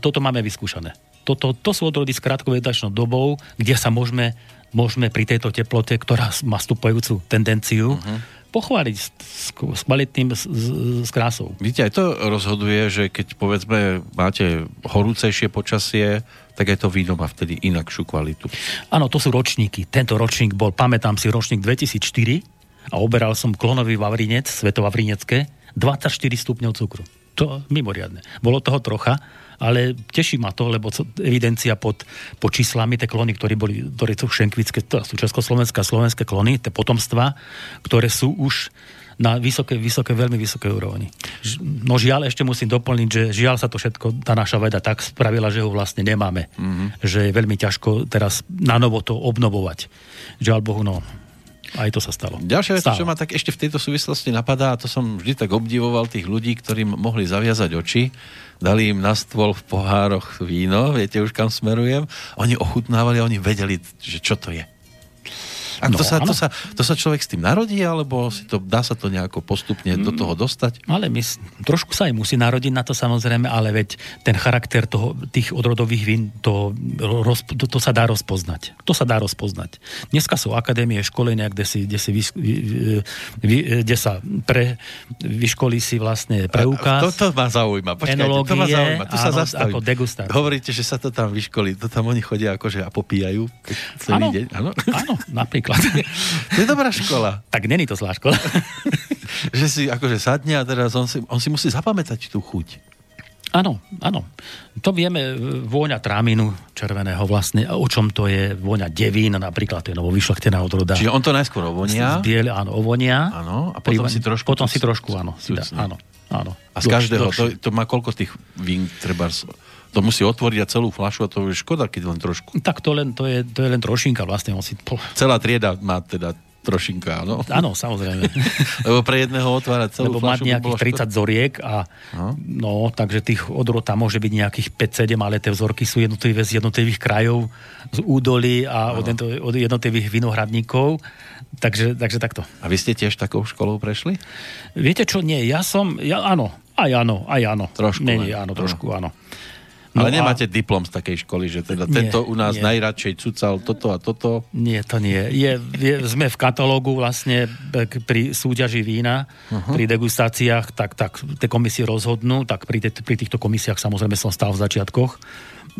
Toto máme vyskúšané. Toto, to sú odrody s krátkou dobou, kde sa môžeme, môžeme pri tejto teplote, ktorá má stupajúcu tendenciu, uh-huh pochváliť s, s kvalitným, s, s krásou. Víte, aj to rozhoduje, že keď povedzme máte horúcejšie počasie, tak aj to víno má vtedy inakšiu kvalitu. Áno, to sú ročníky. Tento ročník bol, pamätám si, ročník 2004 a oberal som klonový vavrinec, svetovavrinecké, 24 stupňov cukru. To mimoriadne. Bolo toho trocha, ale teší ma to, lebo evidencia pod, pod číslami, tie klony, ktoré boli, ktoré sú šenkvické, to sú československé a slovenské klony, tie potomstva, ktoré sú už na vysoké, vysoké, veľmi vysoké úrovni. No žiaľ, ešte musím doplniť, že žiaľ sa to všetko, tá naša veda tak spravila, že ho vlastne nemáme. Mm-hmm. Že je veľmi ťažko teraz na novo to obnovovať. Žiaľ Bohu, no aj to sa stalo. Ďalšia vec, Stále. čo ma tak ešte v tejto súvislosti napadá, a to som vždy tak obdivoval tých ľudí, ktorým mohli zaviazať oči, dali im na stôl v pohároch víno, viete už kam smerujem, oni ochutnávali a oni vedeli, že čo to je. A no, to, sa, to, sa, to sa človek s tým narodí, alebo si to, dá sa to nejako postupne mm, do toho dostať? Ale my, trošku sa aj musí narodiť na to samozrejme, ale veď ten charakter toho, tých odrodových vín, to, roz, to, to sa dá rozpoznať. To sa dá rozpoznať. Dneska sú akadémie, školenia, kde, si, kde, si vy, vy, kde sa pre, vyškolí si vlastne preukaz. To, to ma zaujíma. Počkajte, to ma zaujíma. Tu sa zastavím. Ako degustácia. Hovoríte, že sa to tam vyškolí. To tam oni chodia akože a popíjajú celý áno, deň. Áno, áno napríklad napríklad. To je dobrá škola. tak není to zlá škola. že si akože sadne a teraz on si, on si musí zapamätať tú chuť. Áno, áno. To vieme, vôňa tráminu červeného vlastne, o čom to je, vôňa devín, napríklad to je novovyšľachtená odroda. Čiže on to najskôr ovonia. Biele, áno, ovonia. Áno, a potom si trošku... Potom si trošku, áno. Si dá, áno, áno. A z každého, to, to má koľko tých vín treba to musí otvoriť a celú flašu a to je škoda, keď len trošku. Tak to, len, to, je, to je len trošinka vlastne. On si... Celá trieda má teda trošinka, áno? Áno, samozrejme. Lebo pre jedného otvárať celú Lebo mať nejakých 30 zoriek a no. no, takže tých odrod tam môže byť nejakých 5-7, ale tie vzorky sú jednotlivé z jednotlivých krajov, z údolí a od, od jednotlivých vinohradníkov. Takže, takže takto. A vy ste tiež takou školou prešli? Viete čo, nie, ja som, ja, áno, aj áno, aj áno. Trošku. Nie, áno, trošku, áno. No Ale nemáte a... diplom z takej školy, že teda nie, tento u nás nie. najradšej cucal toto a toto? Nie, to nie. Je, je, sme v katalógu vlastne pri súťaži vína, uh-huh. pri degustáciách, tak, tak tie komisie rozhodnú, tak pri, te, pri týchto komisiách samozrejme som stál v začiatkoch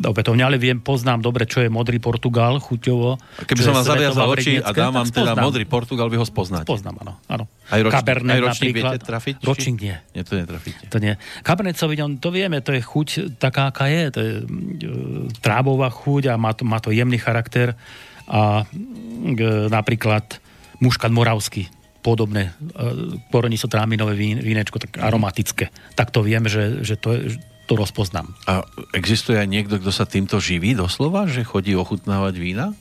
opätovne, ale viem, poznám dobre, čo je modrý Portugal, chuťovo. A keby som vám zaviazal oči a dám vám teda modrý Portugal, vy ho spoznáte. Poznám, áno. áno. Aj, roč, Cabernet aj ročník viete trafiť? Ročník nie. Nie, to netrafíte. To nie. Cabernet Sauvignon, to vieme, to je chuť taká, aká je. To je e, trábová chuť a má to, má to jemný charakter. A e, napríklad muškat moravský, podobné, e, korení sú tráminové vín, vínečko, tak aromatické. Tak to viem, že, že to je, to rozpoznám. A existuje aj niekto, kto sa týmto živí doslova, že chodí ochutnávať vína?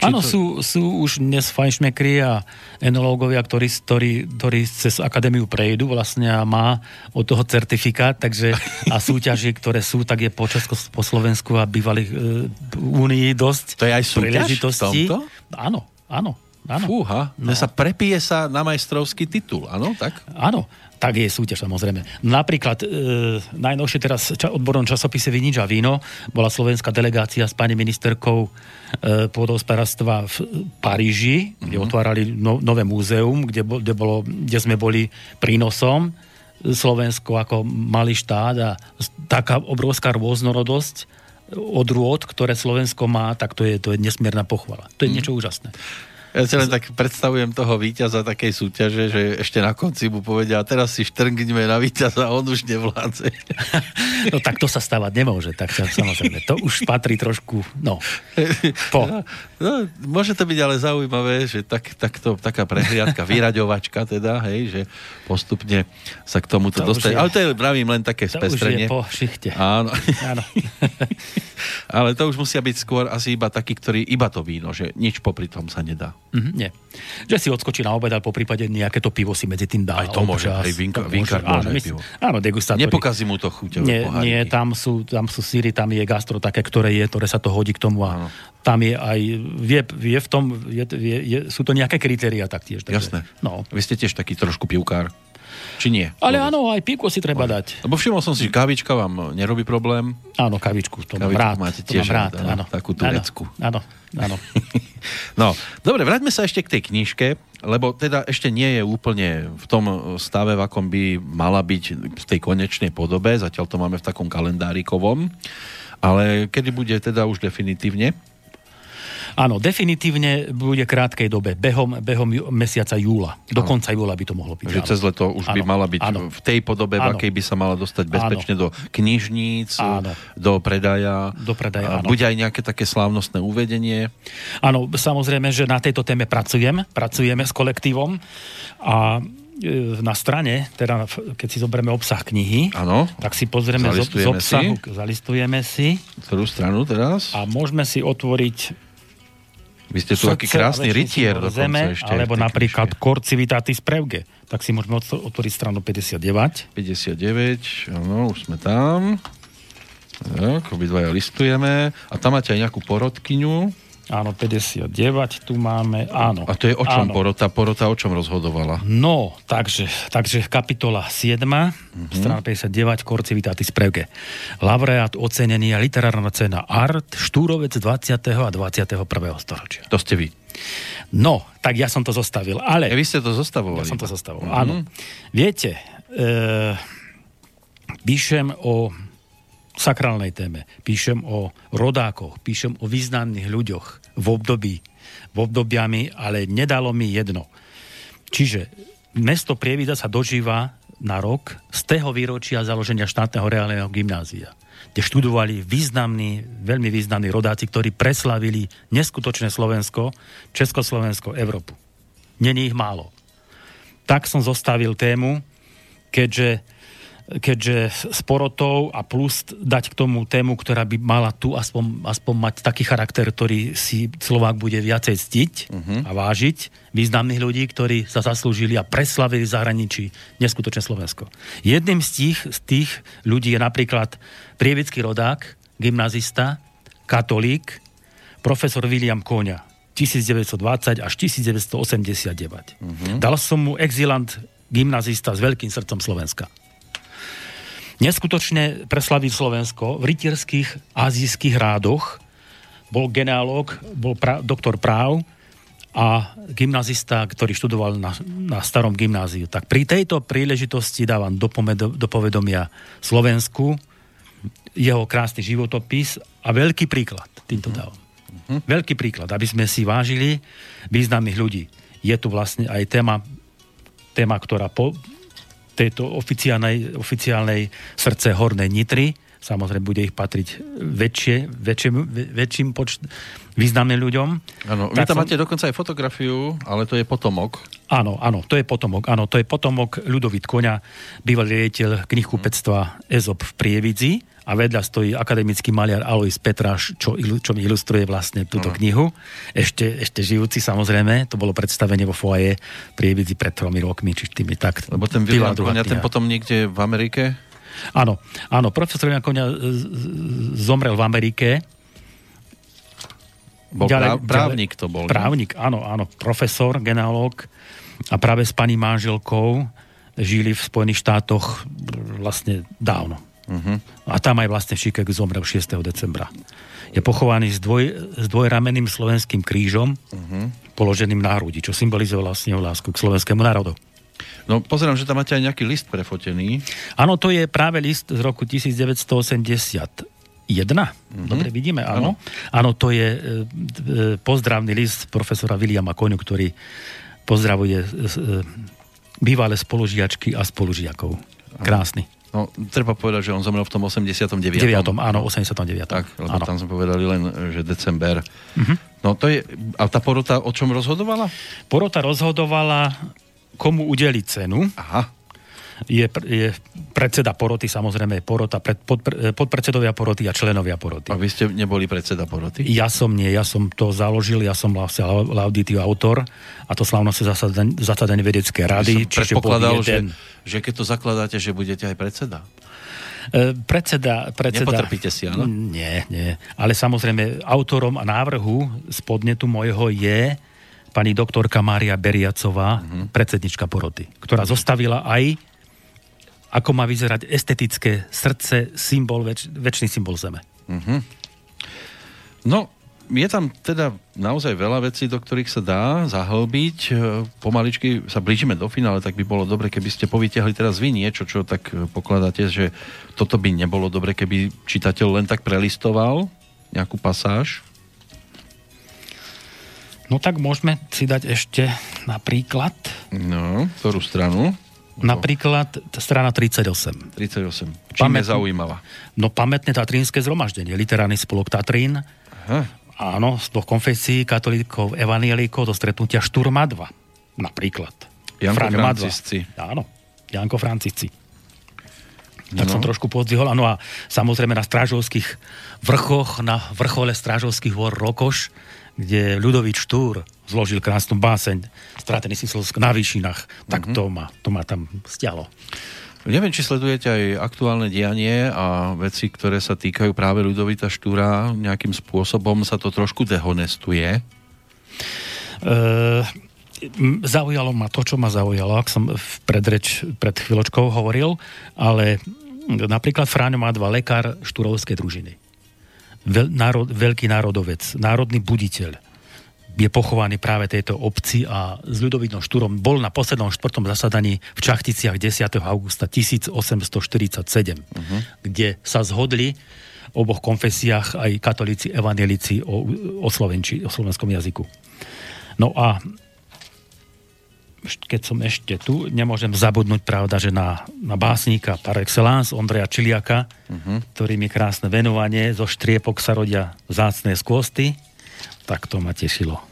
Áno, to... sú, sú už dnes fajnšmekri a enológovia, ktorí, ktorí, ktorí cez akadémiu prejdú vlastne a má od toho certifikát, takže a súťaži, ktoré sú, tak je po Česku, po Slovensku a bývalých e, únii dosť To je aj súťaž v tomto? Áno, áno. Áno. Fúha, no. sa prepije sa na majstrovský titul, áno? Tak? Áno, tak je súťaž samozrejme. Napríklad e, najnovšie teraz ča, odbornom časopise Vinič a víno bola slovenská delegácia s pani ministerkou e, pôdohospodárstva v Paríži, kde mm-hmm. otvárali no, nové múzeum, kde, kde, bolo, kde sme boli prínosom Slovensko ako malý štát a taká obrovská rôznorodosť odrôd, ktoré Slovensko má, tak to je, to je nesmierna pochvala. To je mm. niečo úžasné. Ja si len tak predstavujem toho víťaza takej súťaže, že ešte na konci mu povedia, a teraz si štrngneme na víťaza on už nevládze. No tak to sa stávať nemôže, tak samozrejme. To už patrí trošku, no, po. No, no, môže to byť ale zaujímavé, že tak, takto, taká prehliadka, vyraďovačka teda, hej, že postupne sa k tomuto to dostane. Ale to je, pravím, len také to spestrenie. už je po šichte. Áno. Áno. ale to už musia byť skôr asi iba takí, ktorí iba to víno, že nič popri tom sa nedá. Mm, nie. Že si odskočí na obed, ale po prípade nejaké to pivo si medzi tým dá. Aj to môže, aj vinka, vinkár môže, áno, aj pivo. Áno, degustátor. Nepokazí mu to chuťové nie, nie, tam sú, tam sú síry, tam je gastro také, ktoré je, ktoré sa to hodí k tomu a Áno. tam je aj, vie, vie v tom, je, je, je, sú to nejaké kritéria taktiež. Takže, Jasné. No. Vy ste tiež taký trošku pivkár. Či nie? Ale Vôbec. áno, aj pivko si treba dať. Lebo všimol som si, že kávička vám nerobí problém. Áno, kavičku, to mám Kavičku rád. máte to tiež mám rád, rád, áno. takú tureckú. Áno, áno. Áno. No, dobre, vráťme sa ešte k tej knižke, lebo teda ešte nie je úplne v tom stave, v akom by mala byť v tej konečnej podobe, zatiaľ to máme v takom kalendárikovom, ale kedy bude teda už definitívne? Áno, definitívne bude krátkej dobe, behom, behom mesiaca júla. Do konca júla by to mohlo byť. Že áno. cez leto už by Áno, mala byť áno. v tej podobe, v Áno. akej by sa mala dostať bezpečne do knižníc, Áno. do predaja. Do predaja, A áno. Bude aj nejaké také slávnostné uvedenie. Áno, samozrejme, že na tejto téme pracujem, pracujeme s kolektívom a e, na strane, teda v- keď si zoberieme obsah knihy, Áno. tak si pozrieme z, z obsahu, si. zalistujeme si Ktorú stranu teraz? a môžeme si otvoriť Vy ste tu taký krásny rytier zeme, ešte. alebo napríklad knižke. Corcivitatis Preuge. Tak si môžeme otv- otvoriť stranu 59. 59, áno, už sme tam. Tak, obidvaja listujeme. A tam máte aj nejakú porodkyňu. Áno, 59, tu máme, áno. A to je o čom áno. porota? Porota o čom rozhodovala? No, takže, takže kapitola 7, Mhm. mm-hmm. strana 59, Corcivitatis Preuge. Laureát ocenenia literárna cena Art, Štúrovec 20. a 21. storočia. To ste vy. No, tak ja som to zostavil, ale... E, vy ste to zostavovali. Ja som to zostavoval, áno. Viete, e, píšem o sakrálnej téme, píšem o rodákoch, píšem o významných ľuďoch v období, v obdobiami, ale nedalo mi jedno. Čiže mesto Prievidza sa dožíva na rok z tého výročia založenia štátneho reálneho gymnázia, kde študovali významní, veľmi významní rodáci, ktorí preslavili neskutočné Slovensko, Československo, Európu. Není ich málo tak som zostavil tému, keďže, keďže s porotou a plus dať k tomu tému, ktorá by mala tu aspoň, aspoň mať taký charakter, ktorý si Slovák bude viacej ctiť uh-huh. a vážiť. Významných ľudí, ktorí sa zaslúžili a preslavili v zahraničí neskutočne Slovensko. Jedným z tých, z tých ľudí je napríklad prievický rodák, gymnazista, katolík, profesor William Koňa. 1920 až 1989. Uh-huh. Dal som mu exilant gymnazista s veľkým srdcom Slovenska. Neskutočne preslavil Slovensko v rytierských azijských rádoch. Bol genealóg, bol pra, doktor práv a gymnazista, ktorý študoval na, na starom gymnáziu. Tak pri tejto príležitosti dávam do, pomedo, do povedomia Slovensku jeho krásny životopis a veľký príklad týmto dávam. Uh-huh. Veľký príklad, aby sme si vážili významných ľudí. Je tu vlastne aj téma, téma ktorá po tejto oficiálnej, oficiálnej srdce Hornej Nitry, samozrejme bude ich patriť väčšie, väčším, väčším počt významným ľuďom. Áno, vy tam som... máte dokonca aj fotografiu, ale to je potomok. Áno, áno, to je potomok. Áno, to je potomok Ľudovít Koňa, bývalý riaditeľ knihkupectva Ezop v Prievidzi a vedľa stojí akademický maliar Alois Petráš, čo, čo mi ilustruje vlastne túto uh-huh. knihu. Ešte, ešte žijúci samozrejme, to bolo predstavenie vo foaje Prievidzi pred tromi rokmi, či tými tak. Lebo ten William Koňa, ten potom niekde v Amerike? Áno, áno, profesor Jan Koňa zomrel v Amerike. Bol ďalej, právnik to bol. Právnik, ne? áno, áno, profesor, genealóg a práve s pani manželkou žili v Spojených štátoch vlastne dávno. Uh-huh. A tam aj vlastne Chicago zomrel 6. decembra. Je pochovaný s, dvoj, s dvojrameným slovenským krížom uh-huh. položeným na hrudi, čo symbolizuje vlastne lásku k slovenskému národu. No pozerám, že tam máte aj nejaký list prefotený. Áno, to je práve list z roku 1981. Jedna? Mm-hmm. Dobre, vidíme, áno. Áno, to je e, e, pozdravný list profesora Williama Koňu, ktorý pozdravuje e, bývalé spolužiačky a spolužiakov. Krásny. No, treba povedať, že on zomrel v tom 89. 9. áno, 89. Tak, lebo áno. tam sme povedali len, že december. Uh-huh. No to je, a tá porota o čom rozhodovala? Porota rozhodovala, komu udeliť cenu. Aha. Je, je predseda poroty, samozrejme porota, pred, pod, podpredsedovia poroty a členovia poroty. A vy ste neboli predseda poroty? Ja som nie, ja som to založil, ja som vlastne lauditív autor a to slavnostné zasadanie vedecké rady. Som čiže predpokladal, že, že keď to zakladáte, že budete aj predseda. E, predseda, predseda... Nepotrpíte si, áno? Nie, nie. Ale samozrejme, autorom a návrhu z podnetu môjho je pani doktorka Mária Beriacová, uh-huh. predsednička poroty, ktorá zostavila aj ako má vyzerať estetické srdce, symbol, väč, väčší symbol Zeme. Uh-huh. No, je tam teda naozaj veľa vecí, do ktorých sa dá zahlbiť. E, pomaličky sa blížime do finále, tak by bolo dobre, keby ste povytiahli teraz vy niečo, čo tak e, pokladáte, že toto by nebolo dobre, keby čitateľ len tak prelistoval nejakú pasáž. No tak môžeme si dať ešte napríklad... No, ktorú stranu? Napríklad strana 38. 38. Čím Pamätn... je zaujímavá? No pamätné Tatrinské zhromaždenie, literárny spolok Tatrín. Aha. Áno, z dvoch konfesí, katolíkov, evanielikov, do stretnutia Šturma 2. Napríklad. Janko Fraňo Francisci. Áno, Janko Francisci. Tak no. som trošku pozdvihol. Áno a samozrejme na strážovských vrchoch, na vrchole strážovských hôr Rokoš, kde Ľudovič Štúr zložil krásnu báseň Stratený Slovsk na výšinách, tak mm-hmm. to, ma, to ma tam stialo. Neviem, či sledujete aj aktuálne dianie a veci, ktoré sa týkajú práve Ľudovita Štúra. Nejakým spôsobom sa to trošku dehonestuje? E, zaujalo ma to, čo ma zaujalo, ak som v predreč pred chvíľočkou hovoril, ale napríklad Fráňo má dva lekár štúrovskej družiny veľ, národ, veľký národovec, národný buditeľ, je pochovaný práve tejto obci a s ľudovitom Štúrom bol na poslednom štvrtom zasadaní v Čachticiach 10. augusta 1847, uh-huh. kde sa zhodli oboch konfesiách aj katolíci, evangelici o, o, Slovenči, o slovenskom jazyku. No a keď som ešte tu, nemôžem zabudnúť, pravda, že na, na básnika par excellence Ondreja Čiliaka, uh-huh. ktorý mi krásne venovanie, zo štriepok sa rodia zácné skôsty, tak to ma tešilo.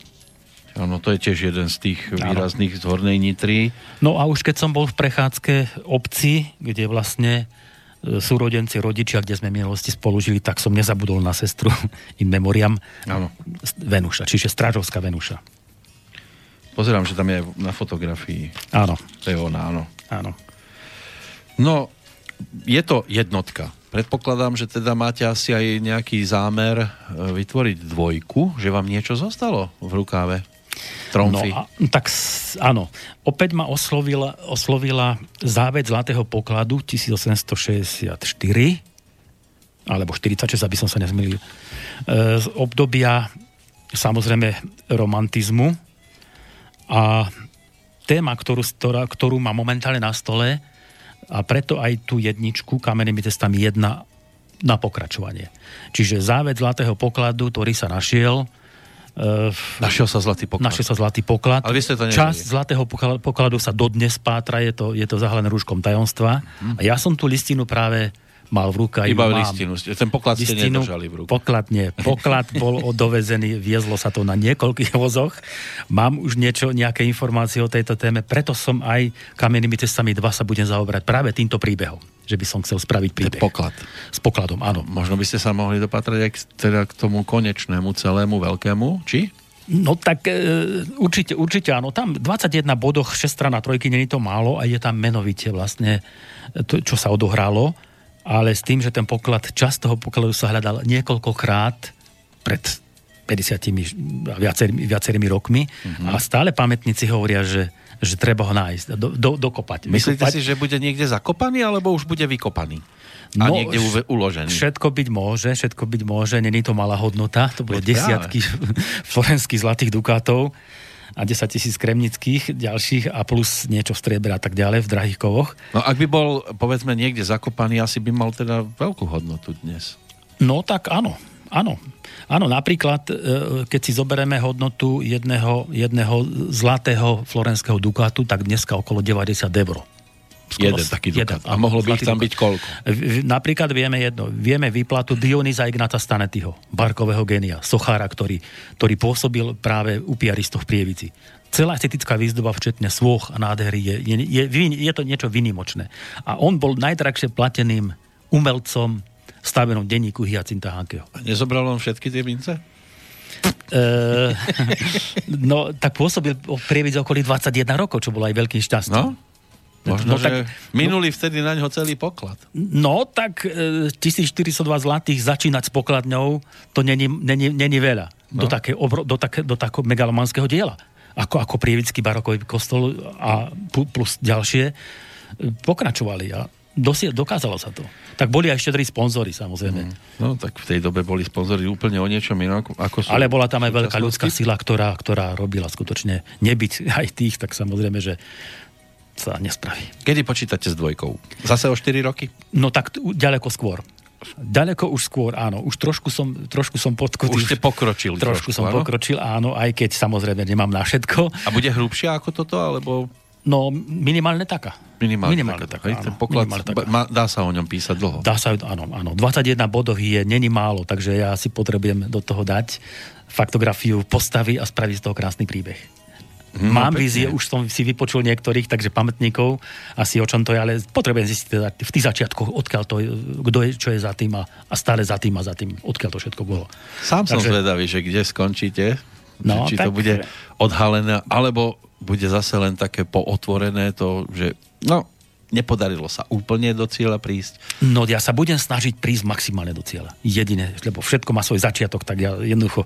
Áno, to je tiež jeden z tých výrazných z Hornej Nitry. No a už keď som bol v prechádzke obci, kde vlastne e, súrodenci, rodičia, kde sme v minulosti spolu žili, tak som nezabudol na sestru in memoriam Áno. Venuša, čiže Strážovská Venuša. Pozerám, že tam je na fotografii. Áno. To je ona, áno. Áno. No, je to jednotka. Predpokladám, že teda máte asi aj nejaký zámer e, vytvoriť dvojku, že vám niečo zostalo v rukáve. Tromfy. No, a, tak áno. Opäť ma oslovila, oslovila záved Zlatého pokladu 1864 alebo 46, aby som sa nezmýlil. E, z obdobia samozrejme romantizmu, a téma, ktorú, ktorá, ktorú má momentálne na stole, a preto aj tú jedničku kamennými testami jedna na pokračovanie. Čiže záved zlatého pokladu, ktorý sa našiel, Uh, našiel sa zlatý poklad. Našiel sa zlatý poklad. Ale vy ste to Časť zlatého pokladu sa dodnes pátra, je to, je to zahalené rúškom tajomstva. Hmm. A ja som tú listinu práve mal v rukách. Iba mám. listinu. Ten poklad listinu, ste nedržali v rukách. Poklad nie. Poklad bol dovezený, viezlo sa to na niekoľkých vozoch. Mám už niečo, nejaké informácie o tejto téme, preto som aj kamennými cestami 2 sa budem zaoberať práve týmto príbehom že by som chcel spraviť príbeh. poklad. S pokladom, áno. Možno by ste sa mohli dopatrať aj k, teda k tomu konečnému, celému, veľkému, či? No tak e, určite, určite áno. Tam 21 bodoch, 6 strán a trojky, není to málo a je tam menovite vlastne to, čo sa odohralo ale s tým, že ten poklad, čas toho pokladu sa hľadal niekoľkokrát pred 50 viacerými, viacerými rokmi mm-hmm. a stále pamätníci hovoria, že, že treba ho nájsť, do, do, dokopať. Myslíte vykopať. si, že bude niekde zakopaný, alebo už bude vykopaný? A no, niekde uložený. Všetko byť môže, všetko byť môže, není to malá hodnota, to bolo desiatky florenských zlatých dukátov a 10 tisíc kremnických ďalších a plus niečo v striebra a tak ďalej v drahých kovoch. No ak by bol povedzme niekde zakopaný, asi by mal teda veľkú hodnotu dnes. No tak áno, áno. Áno, napríklad, e, keď si zoberieme hodnotu jedného, jedného zlatého florenského dukátu, tak dneska okolo 90 eur. Skoro jeden taký dukát. A mohlo by tam byť koľko? Napríklad vieme jedno. Vieme výplatu Dionýza Ignáta Stanetyho, barkového genia, sochára, ktorý, ktorý pôsobil práve u piaristov v Prievici. Celá estetická výzdoba, včetne svoch a nádhery, je, je, je, je to niečo vynimočné. A on bol najdrahšie plateným umelcom stavenom denníku Hyacinta Hankeho. A nezobral on všetky tie mince? Uh, no, tak pôsobil v prievidze okolí 21 rokov, čo bolo aj veľkým šťastím. No? Možno, no, tak, minuli no, vtedy na ňo celý poklad. No, tak e, 1402 zlatých začínať s pokladňou, to není, není, není veľa. No. Do, také, obro, do, také, do takého megalomanského diela. Ako, ako prievický barokový kostol a plus ďalšie e, pokračovali. A dosi- dokázalo sa to. Tak boli aj štedrí sponzory, samozrejme. Mm. No, tak v tej dobe boli sponzory úplne o niečom inom, ako sú... Ale bola tam aj veľká ľudská sila, ktorá, ktorá robila skutočne nebyť aj tých, tak samozrejme, že sa nespraví. Kedy počítate s dvojkou? Zase o 4 roky? No tak ďaleko skôr. Ďaleko už skôr, áno. Už trošku som, trošku som podkutý. Už ste pokročil. Trošku, trošku som áno? pokročil, áno, aj keď samozrejme nemám na všetko. A bude hrubšia ako toto, alebo... No, minimálne taká. Minimálne, minimálne taká, taká áno, poklad, minimálne taká. Má, dá sa o ňom písať dlho. Dá sa, áno, áno. 21 bodov je, není málo, takže ja si potrebujem do toho dať faktografiu postavy a spraviť z toho krásny príbeh. Hmm, Mám no, vízie, už som si vypočul niektorých, takže pamätníkov, asi o čom to je, ale potrebujem zistiť teda v tých začiatkoch, odkiaľ to je, kto je, čo je za tým a, a stále za tým a za tým, odkiaľ to všetko bolo. Sám takže... som zvedavý, že kde skončíte, no, či tak... to bude odhalené, alebo bude zase len také pootvorené to, že no, nepodarilo sa úplne do cieľa prísť. No ja sa budem snažiť prísť maximálne do cieľa. Jediné, lebo všetko má svoj začiatok, tak ja jednoducho...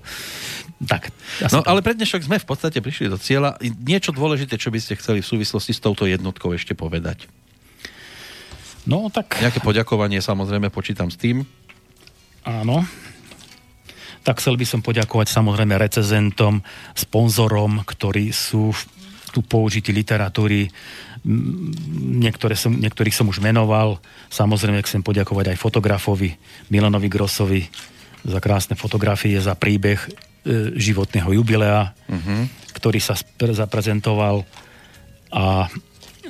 Tak, ja no ale pre dnešok sme v podstate prišli do cieľa. Niečo dôležité, čo by ste chceli v súvislosti s touto jednotkou ešte povedať? No tak... Nejaké poďakovanie samozrejme počítam s tým. Áno tak chcel by som poďakovať samozrejme recezentom, sponzorom, ktorí sú tu použití literatúry. Niektoré som, niektorých som už menoval. Samozrejme, chcem poďakovať aj fotografovi Milanovi Grossovi za krásne fotografie, za príbeh e, životného jubilea, uh-huh. ktorý sa zaprezentoval a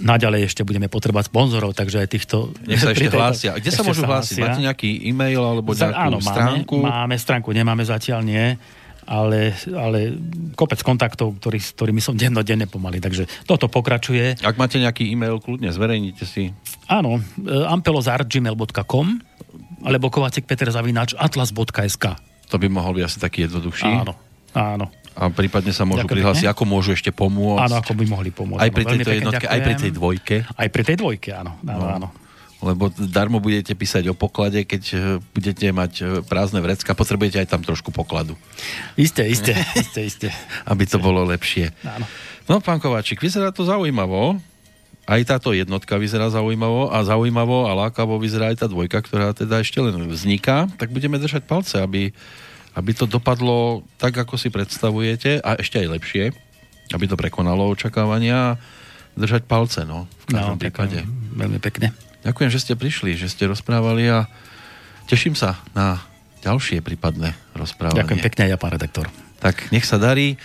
naďalej ešte budeme potrebovať sponzorov, takže aj týchto... Nech sa ešte hlásia. Kde sa môžu hlásiť? Máte nejaký e-mail alebo nejakú Áno, stránku? Máme, máme stránku, nemáme zatiaľ nie ale, ale kopec kontaktov, ktorý, s ktorými som dennodenne pomaly. Takže toto pokračuje. Ak máte nejaký e-mail, kľudne zverejnite si. Áno, e, ampelozar.gmail.com alebo Kovácik Peter Zavináč atlas.sk To by mohol byť asi taký jednoduchší. Áno, áno. A prípadne sa môžu ďakujem prihlásiť, ako môžu ešte pomôcť. Áno, ako by mohli pomôcť. Aj pri tejto jednotke, ďakujem. aj pri tej dvojke. Aj pri tej dvojke, áno. áno, no. áno lebo darmo budete písať o poklade, keď e, budete mať e, prázdne vrecka, potrebujete aj tam trošku pokladu. Isté, isté, isté, isté. Aby to bolo lepšie. Áno. No, pán Kováčik, vyzerá to zaujímavo. Aj táto jednotka vyzerá zaujímavo a zaujímavo a lákavo vyzerá aj tá dvojka, ktorá teda ešte len vzniká. Tak budeme držať palce, aby, aby to dopadlo tak, ako si predstavujete a ešte aj lepšie, aby to prekonalo očakávania držať palce, no, v každom no, prípade. Veľmi pekne. Ďakujem, že ste prišli, že ste rozprávali a teším sa na ďalšie prípadné rozprávanie. Ďakujem pekne, ja pán redaktor. Tak nech sa darí.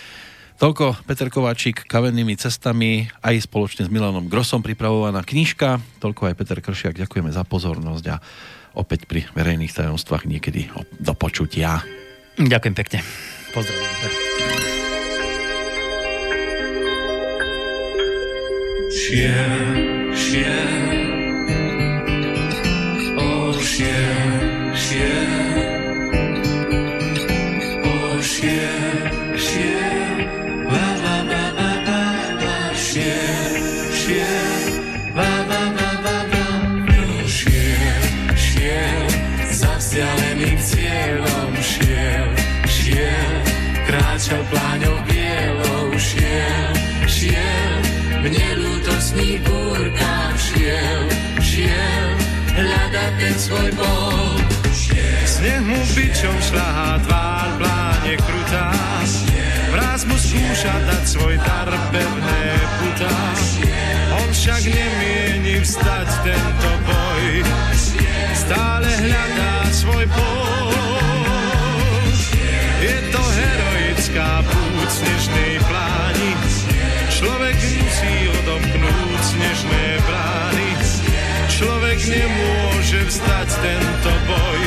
Toľko Peter Kováčik kavennými cestami, aj spoločne s Milanom Grosom pripravovaná knižka. Toľko aj Peter Kršiak. Ďakujeme za pozornosť a opäť pri verejných tajomstvách niekedy do počutia. Ďakujem pekne. Pozdravujem. Šiel, šiel šiel, šiel, o šiel, šiel, ten svoj bol. Sneh mu bičom šľahá tvár, pláne krutá. Vraz mu skúša dať svoj dar pevné putá. On však nemieni vstať tento nemôže vstať tento boj.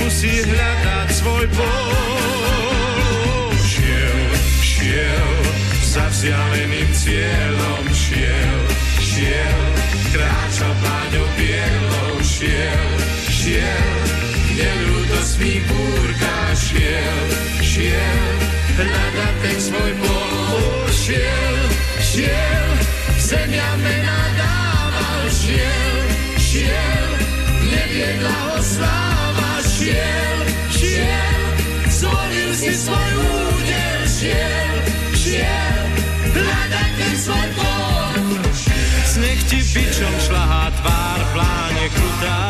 Musí hľadať svoj boj. Šiel, šiel, za vzdialeným cieľom šiel, šiel, kráčal páňou bielou, šiel, šiel, neľudosný búrka šiel, šiel, hľadať ten svoj bol, šiel, šiel, bičom šlahá tvár pláne krutá.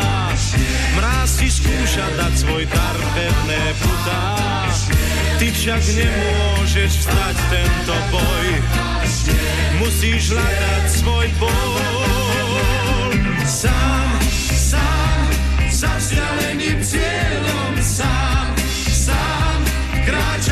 Mráz ti skúša dať svoj dar pevné putá. Ty však nemôžeš vstať tento boj, musíš hľadať svoj bol. Sám, sám, za vzdialeným cieľom, sám, sám, kráč